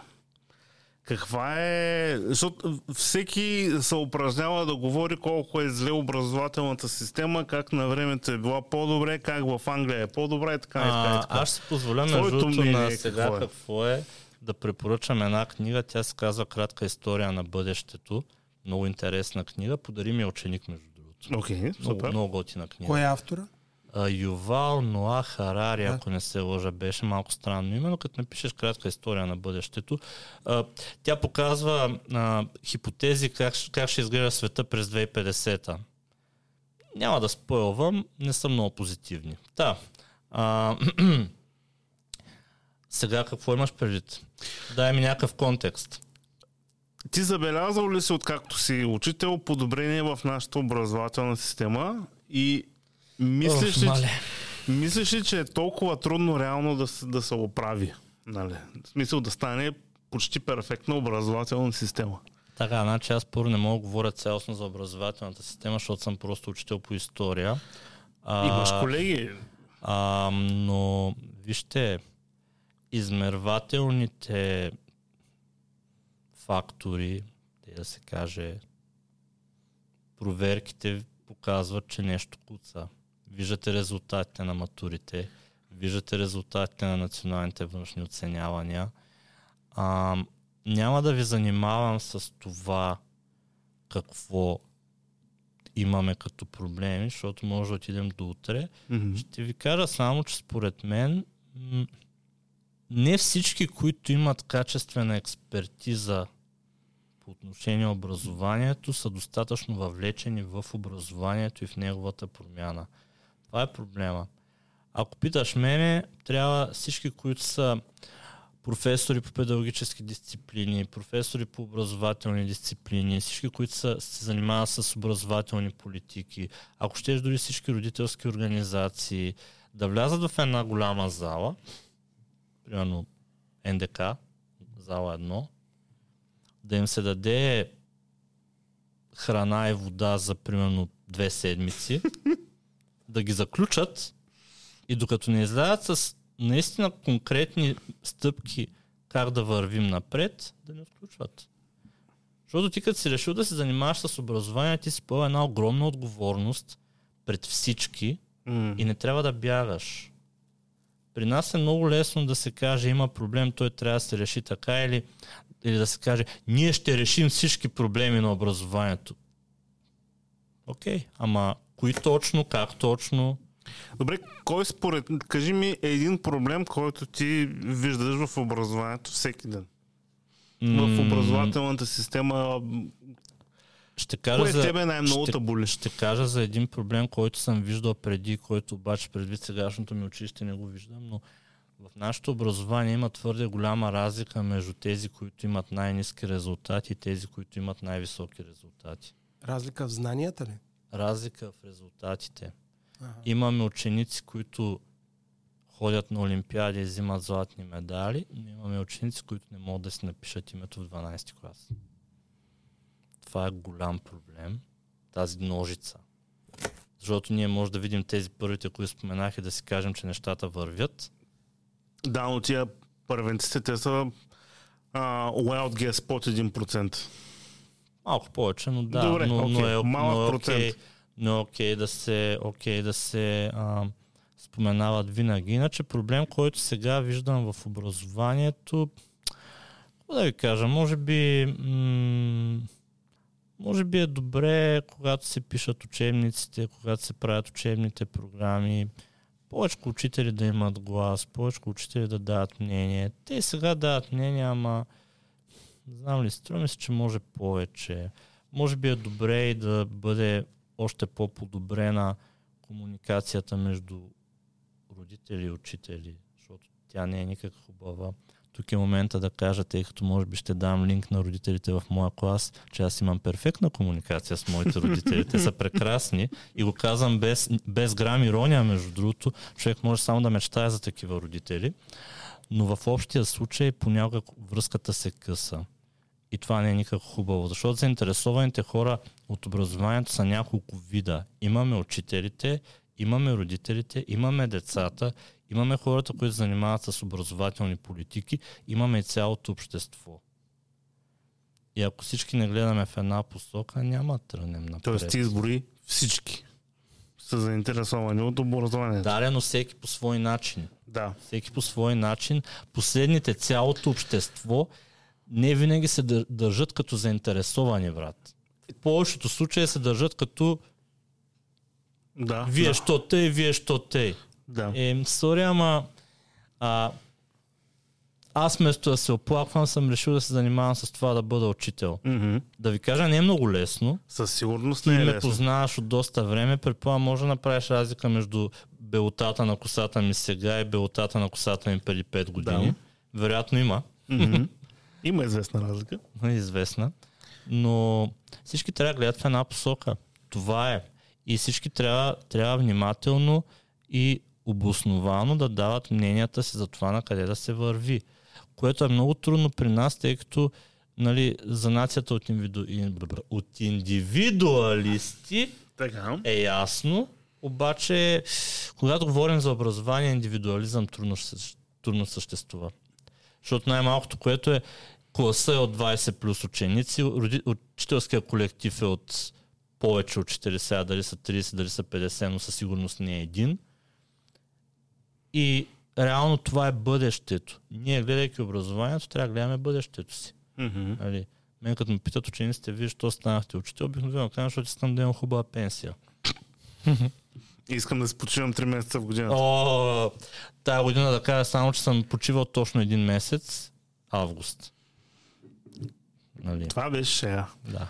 Каква е... Защото всеки се упражнява да говори колко е зле образователната система, как на времето е била по-добре, как в Англия е по-добре и така и така. И а, така. аз ще позволя другото мнение на сега какво какво е? е? да препоръчам една книга. Тя се казва Кратка история на бъдещето. Много интересна книга. Подари ми ученик, между Окей, Много, супер. много готина книга. Кой е автора? А, Ювал Ноа Харари, Да. ако не се лъжа, беше малко странно. Именно като напишеш кратка история на бъдещето, а, тя показва а, хипотези как, ще- как ще изглежда света през 2050-та. Няма да спойлвам, не са много позитивни. Та, а, сега какво имаш предвид? Дай ми някакъв контекст. Ти забелязал ли си, откакто си учител, подобрение в нашата образователна система и мислиш ли, мале. мислиш ли, че е толкова трудно реално да, се- да се оправи? Нали? В смисъл да стане почти перфектна образователна система. Така, значи аз първо не мога да говоря цялостно за образователната система, защото съм просто учител по история. А, Имаш колеги. А, но вижте, измервателните фактори, да се каже, проверките показват, че нещо куца. Виждате резултатите на матурите, виждате резултатите на националните външни оценявания. А, няма да ви занимавам с това какво имаме като проблеми, защото може да отидем до утре. Мгм. Ще ви кажа само, че според мен не всички, които имат качествена експертиза по отношение на образованието, са достатъчно въвлечени в образованието и в неговата промяна. Това е проблема. Ако питаш мене, трябва всички, които са професори по педагогически дисциплини, професори по образователни дисциплини, всички, които са, се занимават с образователни политики, ако щеш дори всички родителски организации, да влязат в една голяма зала, примерно НДК, зала 1, да им се даде храна и вода за примерно две седмици, да ги заключат и докато не излязат с наистина конкретни стъпки как да вървим напред, да не включват. Защото ти като си решил да се занимаваш с образование, ти си поел една огромна отговорност пред всички М. и не трябва да бягаш. При нас е много лесно да се каже има проблем, той трябва да се реши така или, или да се каже ние ще решим всички проблеми на образованието. Окей, ама кои точно, как точно? Добре, кой според... Кажи ми един проблем, който ти виждаш в образованието всеки ден. В М, образователната система, Ще кажа кое за, тебе най-много ще-? Ще кажа за един проблем, който съм виждал преди, който обаче предвид сегашното ми училище не го виждам, но в нашето образование има твърде голяма разлика между тези, които имат най-низки резултати и тези, които имат най-високи резултати. Разлика в знанията ли? Разлика в резултатите. Ага. Имаме ученици, които ходят на олимпиади и взимат златни медали, но имаме ученици, които не могат да си напишат името в 12 клас. Това е голям проблем, тази ножица. Защото ние може да видим тези първите, които споменах и да си кажем, че нещата вървят. Да, но тия първенците, те са а, wild guess под 1%. Малко повече, но да, Добре, но, но, окей, е, малък но е процент. окей, но е окей да се, окей да се а, споменават винаги. Иначе проблем, който сега виждам в образованието, да ви кажа, може би, м- може би е добре, когато се пишат учебниците, когато се правят учебните програми, повече учители да имат глас, повече учители да дават мнение. Те сега дават мнение, ама знам ли, струва ми се, че може повече. Може би е добре и да бъде още по-подобрена комуникацията между родители и учители, защото тя не е никак хубава. Тук е момента да кажа, тъй като може би ще дам линк на родителите в моя клас, че аз имам перфектна комуникация с моите родители. Те са прекрасни и го казвам без, без грам ирония, между другото. Човек може само да мечтае за такива родители. Но в общия случай понякога връзката се къса. И това не е никак хубаво, защото заинтересованите хора от образованието са няколко вида. Имаме учителите, имаме родителите, имаме децата, имаме хората, които занимават с образователни политики, имаме и цялото общество. И ако всички не гледаме в една посока, няма да тръгнем напред. Тоест ти избори всички са заинтересовани от образованието. Да, но всеки по свой начин. да. Всеки по свой начин. Последните, цялото общество не винаги се дър- държат като заинтересовани, брат. В повечето случаи се държат като Да. вие да. що тъй, вие що тъй. да. Е, сори, ама а, аз вместо да се оплаквам, съм решил да се занимавам с това да бъда учител. Мгм. Да ви кажа, не е много лесно. Със сигурност не е ме лесно. познаваш от доста време, предполагам, може да направиш разлика между белотата на косата ми сега и белотата на косата ми преди 5 години. Да. Вероятно има. Мгм. Има известна разлика. известна, но всички трябва да гледат в една посока. Това е. И всички трябва, трябва внимателно и обосновано да дават мненията си за това на къде да се върви. Което е много трудно при нас, тъй като нали, за нацията от, индивиду... от индивидуалисти Така. е ясно, обаче когато говорим за образование, индивидуализъм трудно, трудно съществува. Защото най-малкото, което е класа е от 20 плюс ученици, учителския колектив е от повече от 40, а дали са 30, дали са 50, но със сигурност не е един. И реално това е бъдещето. Ние, гледайки образованието, трябва да гледаме бъдещето си. Мгм. Нали, мен като ме питат учениците, вие що станахте учител, обикновено казвам, защото искам да имам хубава пенсия. Искам да си почивам 3 месеца в годината. О, тая година да кажа само, че съм почивал точно един месец, август. Нали, Това беше шея. да.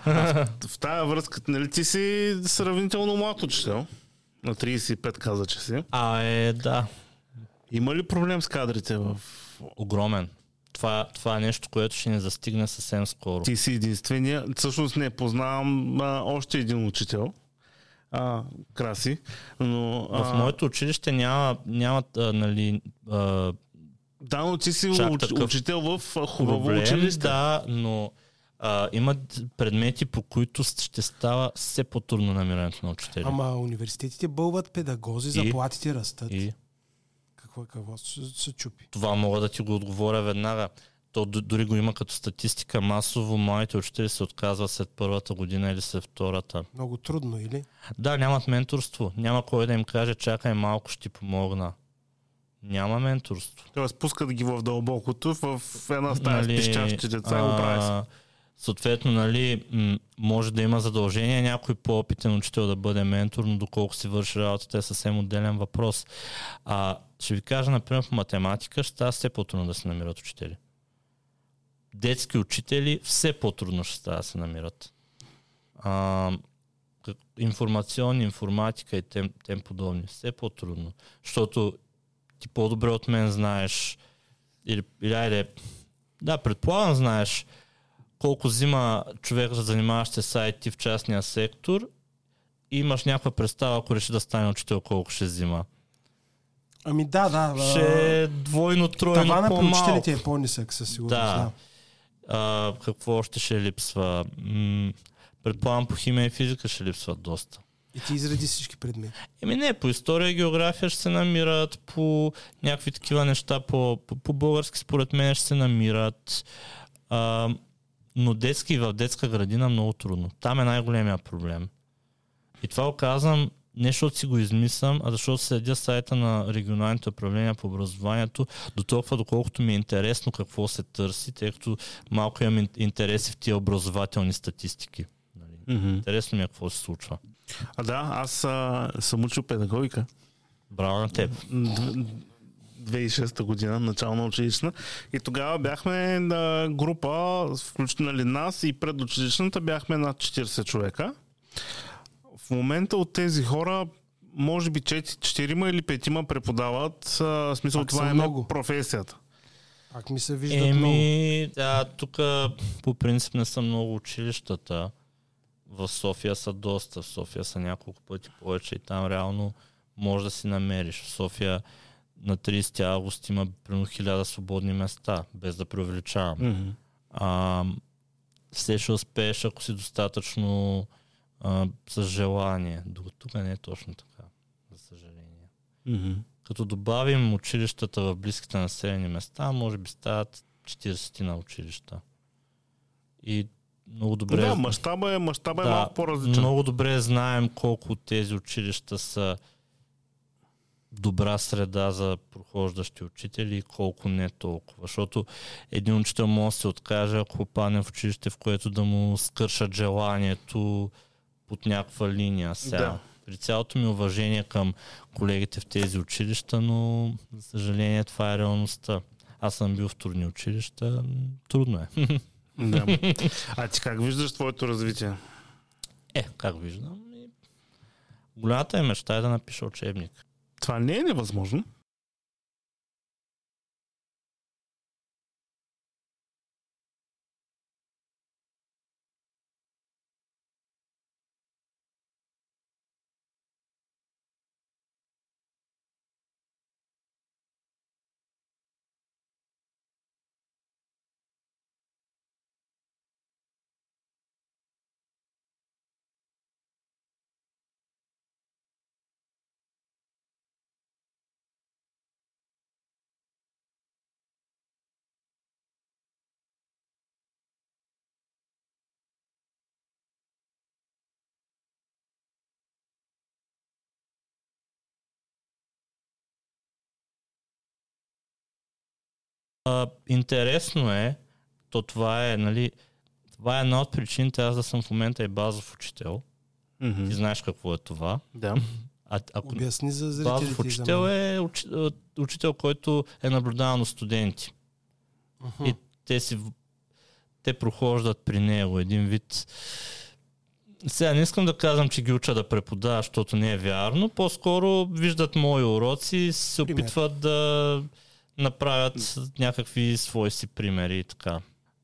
В тази връзка, нали ти си сравнително млад учител? На 35 каза, че си. А, е, да, Има ли проблем с кадрите в... огромен. Това, това е нещо, което ще ни застигне съвсем скоро. Ти си единствения. Всъщност не познавам а, още един учител. А, краси. Но, В а, моето училище няма, нямат, а, нали, а, Да, но ти си уч, такъв учител в хубаво проблем, училище. да, но а, има предмети, по които ще става все по-трудно намирането на учители. Ама университетите бълват педагози, И? заплатите растат. И Какво, какво се, се чупи? това мога да ти го отговоря веднага. То дори го има като статистика. Масово младите учители се отказват след първата година или след втората. Много трудно, или? Да, нямат менторство. Няма кой да им каже, чакай малко, ще ти помогна. Няма менторство. Тоест, пускат ги в дълбокото, в една стая с пищящи деца и го. Нали, а, Съответно, нали, може да има задължение някой по-опитен учител да бъде ментор, но доколко си върши работата е съвсем отделен въпрос. А, ще ви кажа, например, в математика ще все по-трудно да се намират учители. Детски учители все по-трудно ще става да се намират. А, информационни, информатика и тем, тем подобни. Все по-трудно. Защото ти по-добре от мен знаеш или, или айде, да, предполагам знаеш колко взима човек, занимаващ се с IT в частния сектор и имаш някаква представа, ако реши да стане учител, колко ще взима. Ами да, да. Ще е двойно, тройно Тавана по-малко. учителите е по-нисък със сигурност. Да. Да. А, какво още ще липсва? М- предполагам по химия и физика ще липсват доста. И ти изреди всички предмети. Еми не, по история и география ще се намират, по някакви такива неща, по, по, по български според мен ще се намират. А, но детски в детска градина много трудно. Там е най-големия проблем. И това го казвам не защото си го измислям, а защото следя сайта на регионалните управления по образованието до толкова, доколкото ми е интересно какво се търси, тъй като малко имам ин- интереси в тия образователни статистики. Нали? Мгм. Интересно ми е какво се случва. А да, аз а, съм учил педагогика. Браво на теб. Д- 2006 година, начална училищна. И тогава бяхме на група, включително нас и предучилищната бяхме над 40 човека. В момента от тези хора може би 4 или 5 преподават. А, в смисъл Пак това е много. професията. Пак ми се виждат много. Еми, да, тук по принцип не са много училищата. В София са доста. В София са няколко пъти повече и там реално може да си намериш. В София на 30 август има примерно 1000 свободни места, без да преувеличавам. Мгм. А, все ще успееш, ако си достатъчно а, с желание. Докато тук не е точно така, за съжаление. Мгм. Като добавим училищата в близките населени места, може би стават 40 на училища. И много добре, Да, мащаба е, мащаба е малко по-различен. много добре знаем колко от тези училища са добра среда за прохождащи учители и колко не толкова. Защото един учител може да се откаже, ако попадне в училище, в което да му скършат желанието под някаква линия. Сега, Да. При цялото ми уважение към колегите в тези училища, но за съжаление това е реалността. Аз съм бил в трудни училища, трудно е. Да. А ти как виждаш твоето развитие? Е, как виждам, голямата е мечта е да напиша учебник. Това не е невъзможно. А, интересно е, то това е, нали, това е една от причините аз да съм в момента и базов учител. Мгм. Ти знаеш какво е това. Да. А, ако Обясни за базов зрителите. за учител е уч, учител, който е наблюдаван от студенти. Мгм. И те си те прохождат при него един вид. Сега не искам да казвам, че ги уча да преподават, защото не е вярно. По-скоро виждат мои уроци и се Пример. опитват да направят някакви свои си примери и така.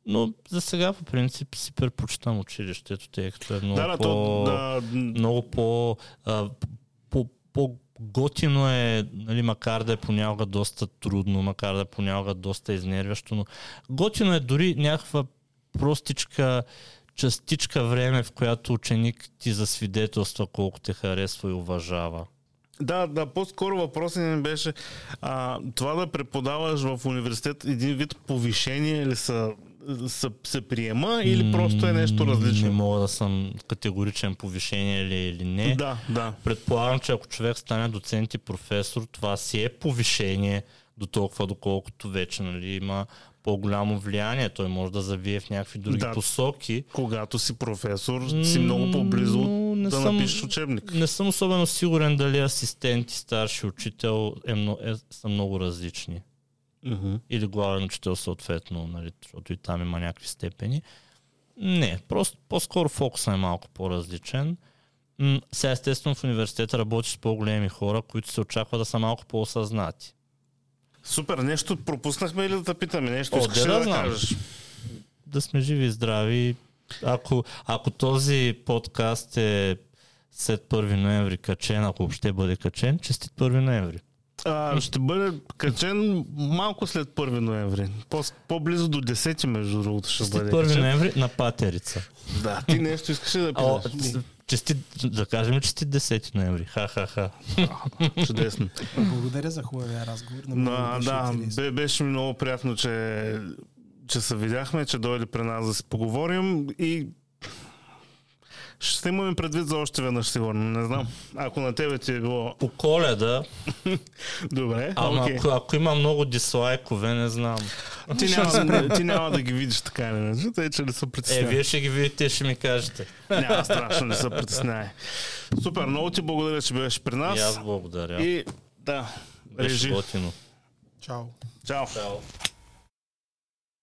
Но за сега по принцип си предпочитам училището, тъй като е много Да, да, по... то, да, много по, а, по, по готино е, нали, макар да е понякога доста трудно, макар да е понякога доста изнервящо, но готино е дори някаква простичка частичка време, в която ученик ти засвидетелства колко те харесва и уважава. Да, да, по-скоро въпросът ми беше а, това да преподаваш в университет един вид повишение ли са, са, се приема или просто е нещо М, Не различно? мога да съм категоричен повишение ли или не. Да, да. Предполагам, че ако човек стане доцент и професор, това си е повишение до толкова, доколкото вече нали, има по-голямо влияние. Той може да завие в някакви други Да. посоки. Когато си професор, си много по-близо Но не да съм- напишеш учебник. Не съм особено сигурен дали асистент и старши учител е, е, са много различни. Мгм. Или главен учител съответно, нали, защото и там има някакви степени. Не, просто по-скоро фокусът е малко по-различен. М, сега естествено в университета работиш с по-големи хора, които се очаква да са малко по-осъзнати. Супер, нещо пропуснахме или да те питаме? Нещо О, искаш да да, знам. кажеш? да сме живи и здрави. Ако, ако този подкаст е след 1 ноември качен, ако въобще бъде качен, честит 1 ноември. А, ще бъде качен малко след 1 ноември. По- По-близо до 10 между другото ще Честит бъде 1 качен. ноември на патерица. Да, ти нещо искаш ли да питаш? честит, да кажем честит 10 ноември. Ха-ха-ха. Чудесно. Благодаря за хубавия разговор. На Да, беше ми много приятно, че, че се видяхме, че дойде при нас да си поговорим и ще имаме предвид за още веднъж сигурно. Не знам. Ако на тебе ти е било По коледа, добре, ама окей. ако, ако има много дислайкове, не знам. Ти, няма, ти няма да ги видиш така или иначе, тъй че не се Е, притеснявай. вие ще ги видите ще ми кажете. Няма страшно, не се притеснявай. Супер, много ти благодаря, че беше при И аз нас. благодаря. И да, Беше режи. Чао. Чао. Чао.